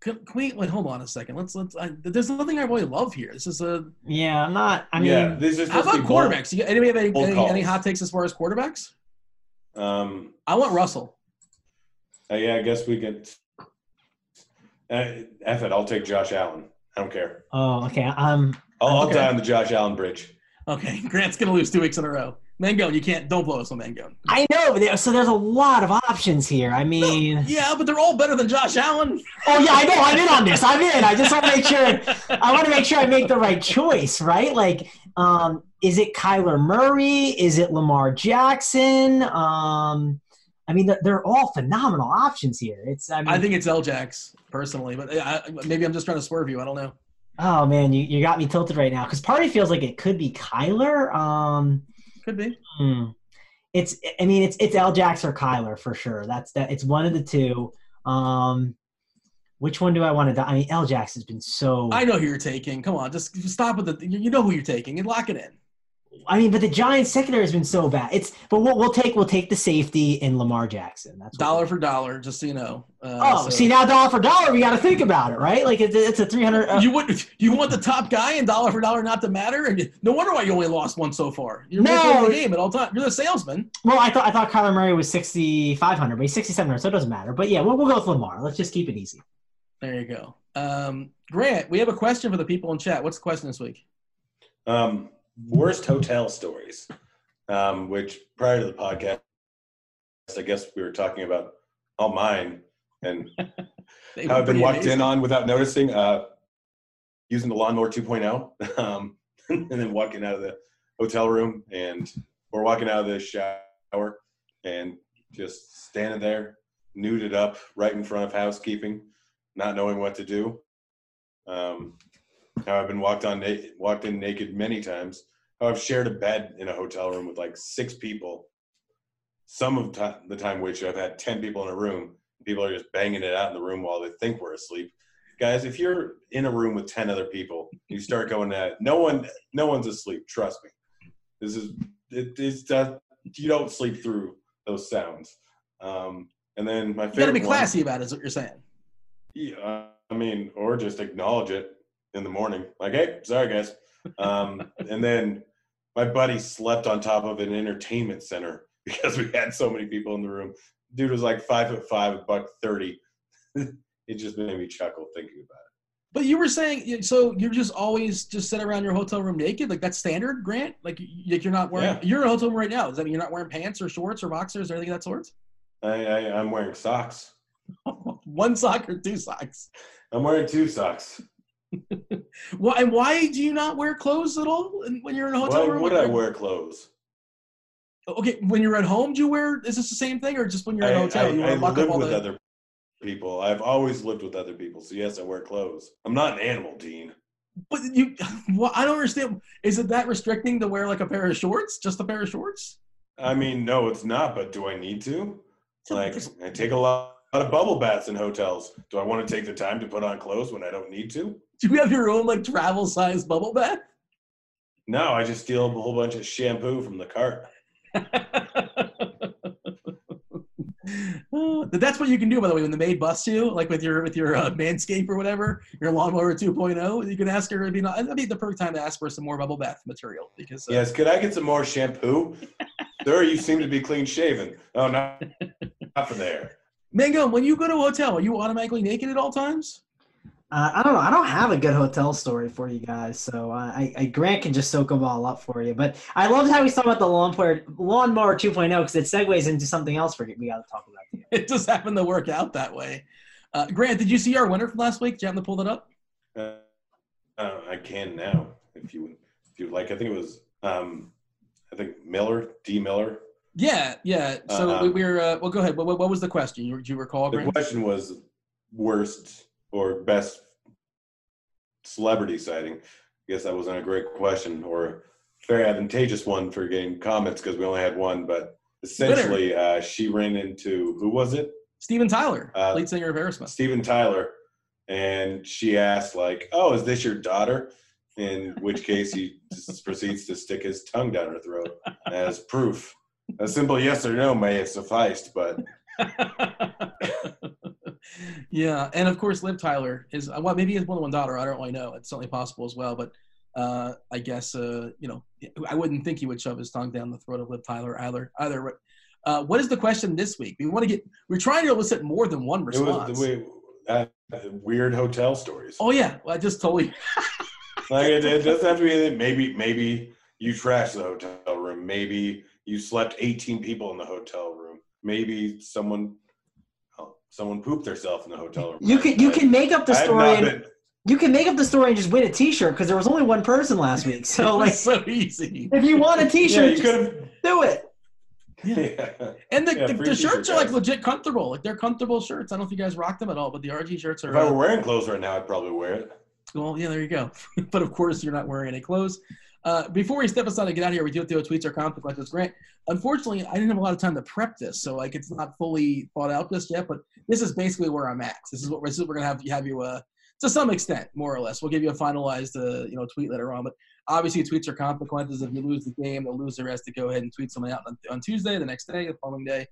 Can, can we, wait, hold on a second. Let's, let's, I, there's nothing I really love here. This is a, Yeah, I'm not. I mean, yeah, this is how supposed about to be bold. quarterbacks? You, anybody have any, any, any hot takes as far as quarterbacks? Um, I want Russell. uh, yeah, I guess we can. Uh, F it. I'll take Josh Allen. I don't care. oh, okay. Um, I'll, I'll Okay. die on the Josh Allen bridge. Okay, [LAUGHS] Grant's going to lose two weeks in a row. Mangone, you can't, don't blow us on Mangone. I know, but there, so there's a lot of options here. I mean, Yeah, but they're all better than Josh Allen. oh yeah, I know. I'm in on this. I'm in. I just want to make sure. I want to make sure I make the right choice, right? Like, um, is it Kyler Murray? Is it Lamar Jackson? Um, I mean, they're, they're all phenomenal options here. It's. I mean, I think it's L-Jax, personally, but I, maybe I'm just trying to swerve you. I don't know. Oh man, you, you got me tilted right now because part of feels like it could be Kyler. Um, Could be. hmm. It's. I mean, it's it's L-Jax or Kyler for sure. That's that. It's one of the two. Um, which one do I want to? do? I mean, L-Jax has been so. I know who you're taking. Come on, just just stop with the. You you know who you're taking and lock it in. I mean, but the Giants secondary has been so bad. It's but we'll, we'll take we'll take the safety in Lamar Jackson. That's Dollar for dollar, just so you know. Uh, Oh, so- see now dollar for dollar, we got to think about it, right? Like it's, it's a three hundred. Uh, you would you want the top guy and dollar for dollar not to matter? And you, no wonder why you only lost one so far. You're No. no. the game at all times. You're the salesman. well, I thought I thought Kyler Murray was sixty five hundred, but he's sixty seven hundred, so it doesn't matter. But yeah, we'll, we'll go with Lamar. Let's just keep it easy. There you go. Um, Grant, we have a question for the people in chat. What's the question this week? Um, worst hotel stories, um, which prior to the podcast, I guess we were talking about all mine and [LAUGHS] how I've been walked amazing. in on without noticing, uh, using the lawnmower 2.0, [LAUGHS] um, and then walking out of the hotel room and or walking out of the shower and just standing there, nuded up right in front of housekeeping, not knowing what to do. Um, how I've been walked on na- walked in naked many times. How I've shared a bed in a hotel room with like six people. Some of the time, which I've had ten people in a room, people are just banging it out in the room while they think we're asleep. Guys, if you're in a room with ten other people, you start going at no one, no one's asleep. Trust me. This is it is uh, you don't sleep through those sounds. Um, and then my You got to favorite be one- classy about it. Is what you're saying. yeah, I mean, or just acknowledge it in the morning, like, "Hey, sorry, guys." Um, and then my buddy slept on top of an entertainment center [LAUGHS] because we had so many people in the room. Dude was like five foot five, a buck thirty. [LAUGHS] it just made me chuckle thinking about it. But you were saying, so you're just always just sit around your hotel room naked, like that's standard, Grant. Like like you're not wearing. Yeah. You're in a hotel room right now. Does that mean you're not wearing pants or shorts or boxers or anything of that sort? I, I, I'm wearing socks. [LAUGHS] One sock or two socks? I'm wearing two socks. [LAUGHS] Why? And why do you not wear clothes at all when you're in a hotel Why room? would Like, I wear clothes? Okay, when you're at home, do you wear? Is this the same thing, or just when you're in a I, hotel, I, you I live with the... other people. I've always lived with other people, so yes, I wear clothes. I'm not an animal, Dean. But you, [LAUGHS] well, I don't understand. Is it that restricting to wear like a pair of shorts? Just a pair of shorts? I mean, no, it's not. But do I need to? Like, I take a lot, lot of bubble baths in hotels. Do I want to take the time to put on clothes when I don't need to? Do you have your own like travel size bubble bath? No, I just steal a whole bunch of shampoo from the cart. [LAUGHS] That's what you can do, by the way, when the maid busts you, like with your with your uh, Manscape or whatever, your lawnmower 2.0. You can ask her to be not. That'd be the perfect time to ask for some more bubble bath material because uh, Yes, could I get some more shampoo? [LAUGHS] Sir, you seem to be clean shaven. Oh, not, not for there. Mango, when you go to a hotel, are you automatically naked at all times? Uh, I don't know. I don't have a good hotel story for you guys, so uh, I, I Grant can just soak them all up for you. But I loved how we talking about the lawnmower lawnmower 2.0 because it segues into something else we we got to talk about. Here. [LAUGHS] It just happened to work out that way. Uh, Grant, did you see our winner from last week? Did you happen to pull that up? Uh, uh, I can now, if you if you would like. I think it was, um, I think Miller, D. Miller. Yeah, yeah. So Uh-huh. we, we're uh, well. Go ahead. What, what was the question? You, do you recall, The Grant? question was worst or best celebrity sighting. I guess that wasn't a great question or a very advantageous one for getting comments because we only had one. But essentially, uh, she ran into who was it? Steven Tyler, Uh, lead singer of Aerosmith. Steven Tyler, and she asked like, "Oh, is this your daughter?" In which case, he just [LAUGHS] proceeds to stick his tongue down her throat as proof. A simple yes or no may have sufficed, but [LAUGHS] yeah, and of course, Liv Tyler is well, maybe has more than one daughter. I don't really know. It's certainly possible as well, but uh, I guess uh, you know, I wouldn't think he would shove his tongue down the throat of Liv Tyler either. Either. Uh, what is the question this week? We want to get. We're trying to elicit more than one it response. was the way uh, weird hotel stories. oh yeah, well, I just totally. [LAUGHS] Like it, it doesn't have to be anything. Maybe maybe you trashed the hotel room. Maybe you slept 18 people in the hotel room. Maybe someone someone pooped themselves in the hotel room. You can you I- can make up the I have story not and been- you can make up the story and just win a T-shirt because there was only one person last week. So [LAUGHS] like, so easy. if you want a yeah, T-shirt, you just could do it. Yeah. [LAUGHS] And the, Yeah, the, the shirts are like legit comfortable. Like they're comfortable shirts. I don't know if you guys rock them at all, but the RG shirts are. If I uh, were wearing clothes right now, I'd probably wear it. Well, yeah, there you go. [LAUGHS] but of course, you're not wearing any clothes. Uh, before we step aside and get out of here, we do have to do tweets or conflict. Grant, unfortunately, I didn't have a lot of time to prep this, so like it's not fully thought out just yet. But this is basically where I'm at. This is what this is we're gonna have have you uh, to some extent, more or less. We'll give you a finalized uh, you know tweet later on. But Obviously, tweets are consequences. If you lose the game, they'll lose the rest to go ahead and tweet someone out on, on Tuesday, the next day, the following day,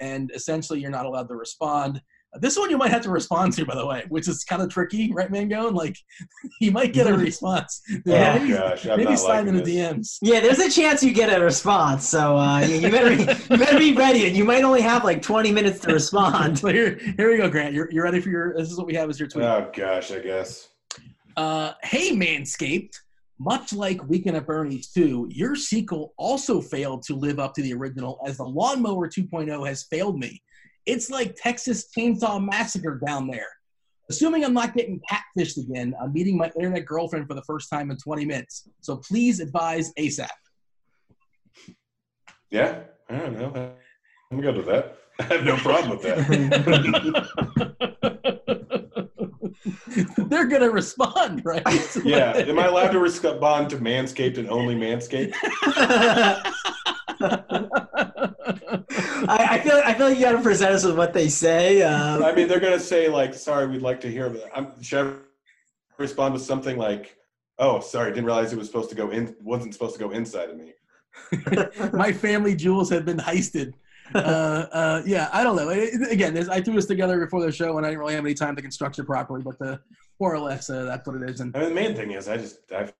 and essentially you're not allowed to respond. This one you might have to respond to, by the way, which is kind of tricky, right, Mangone? Like, [LAUGHS] you might get a response. Yeah. maybe, Oh, gosh, I'm maybe not slide in the. DMs. Yeah, there's a chance you get a response, so uh, you, you better be, [LAUGHS] you better be ready, and you might only have like 20 minutes to respond. [LAUGHS] So here, here we go, Grant. You're, you're ready for your. This is what we have as your tweet. Oh gosh, I guess. Uh, hey, Manscaped. Much like Weekend at Bernie's 2, your sequel also failed to live up to the original as the Lawnmower 2.0 has failed me. It's like Texas Chainsaw Massacre down there. Assuming I'm not getting catfished again, I'm meeting my internet girlfriend for the first time in 20 minutes. So please advise ASAP. Yeah, I don't know. I'm good with that. [LAUGHS] I have no problem with that. [LAUGHS] They're going to respond, right? yeah, am I allowed to respond to Manscaped and only Manscaped? [LAUGHS] I, I feel I feel like you got to present us with what they say. Uh, I mean, they're gonna say like, "Sorry, we'd like to hear." That. I'm, should I respond with something like, "Oh, sorry, didn't realize it was supposed to go in. Wasn't supposed to go inside of me." [LAUGHS] my family jewels have been heisted. Uh, uh, yeah, I don't know. It- it- again, I threw this together before the show, and I didn't really have any time to construct it properly. But uh, more or less, uh, that's what it is. And I mean, the main thing is, I just I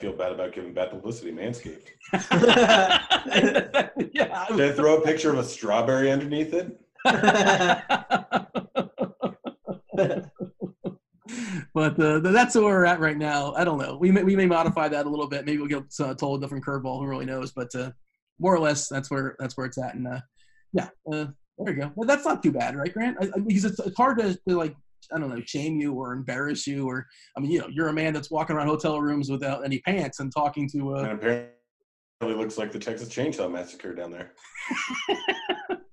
feel bad about giving bad publicity. to Manscaped. [LAUGHS] yeah, Did I throw a picture of a strawberry underneath it? [LAUGHS] but uh, that's where we're at right now. I don't know. We may, we may modify that a little bit. Maybe we'll get uh, told a different curveball. Who really knows? But uh, more or less, that's where that's where it's at. And uh, yeah, uh, there you go. Well, that's not too bad, right, Grant? I, I, because it's, it's hard to, to like I don't know, shame you or embarrass you, or I mean, you know, you're a man that's walking around hotel rooms without any pants and talking to. Uh, and Apparently, it looks like the Texas Chainsaw Massacre down there.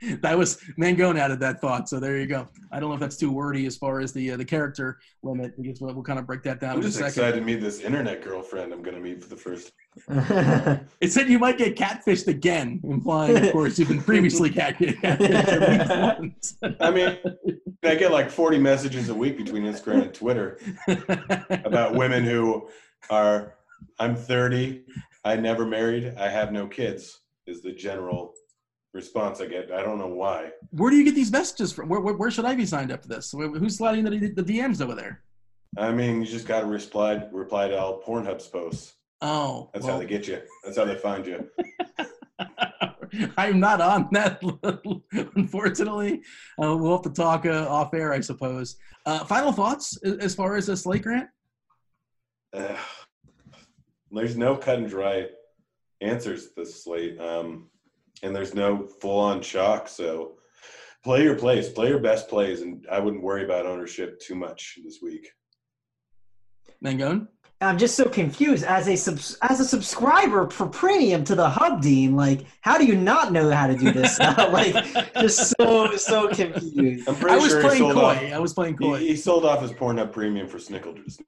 [LAUGHS] that was Mangone added that thought, so there you go. I don't know if that's too wordy as far as the uh, the character limit, because we'll, we'll kind of break that down I'm in a just second. excited to meet this internet girlfriend I'm gonna meet for the first. [LAUGHS] It said you might get catfished again, implying, of course, you've been previously cat- [LAUGHS] catfished at least once. I mean, I get like 40 messages a week between Instagram and Twitter about women who are, I'm 30, I never married, I have no kids, is the general response I get. I don't know why. Where do you get these messages from? Where, where, where should I be signed up for this? Who's sliding the, the DMs over there? I mean, you just got to reply, reply to all Pornhub's posts. Oh, That's well, how they get you. That's how they find you. [LAUGHS] I'm not on that, [LAUGHS] unfortunately. Uh, we'll have to talk uh, off air, I suppose. Uh, final thoughts a- as far as this Slate Grant? Ugh. there's no cut and dry answers to this slate, um, and there's no full on shock. So play your plays, play your best plays, and I wouldn't worry about ownership too much this week. Mangone? I'm just so confused as a subs- as a subscriber for premium to the Hub Dean. Like, how do you not know how to do this? [LAUGHS] like, just so so confused. I'm pretty I was sure playing sold coy. off. I was playing He, coy. he sold off his Pornhub premium for Snickles.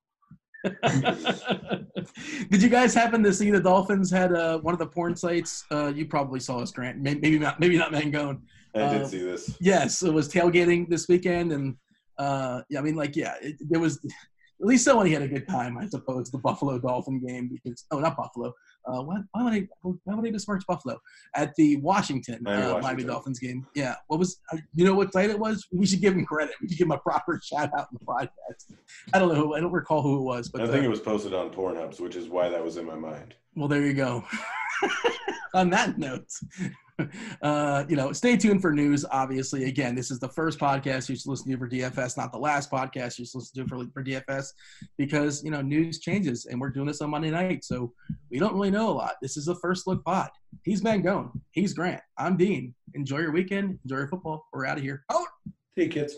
[LAUGHS] Did you guys happen to see the Dolphins had uh, one of the porn sites? Uh, you probably saw this, Grant. Maybe not. Maybe not Mangone. I did Uh, see this. Yes, it was tailgating this weekend, and uh, yeah, I mean, like, yeah, it, there was at least somebody had a good time, I suppose. The Buffalo Dolphin game because oh, not Buffalo. Uh, why, why would I? Why would I besmirch Buffalo at the Washington, Miami, uh, Miami Dolphins game? Yeah, what was? Uh, you know what site it was? We should give him credit. We should give him a proper [LAUGHS] shout out in the podcast. I don't know. Who, I don't recall who it was, but I think it was posted on Pornhubs, which is why that was in my mind. well, there you go. [LAUGHS] On that note, [LAUGHS] uh, you know, stay tuned for news. Obviously, again, this is the first podcast you should listen to for DFS, not the last podcast you should listen to for, for DFS, because you know news changes, and we're doing this on Monday night, so we don't really know a lot. This is the first look pod. He's Mangone. He's Grant. I'm Dean. Enjoy your weekend. Enjoy your football. We're out of here. Oh. Hey, kids.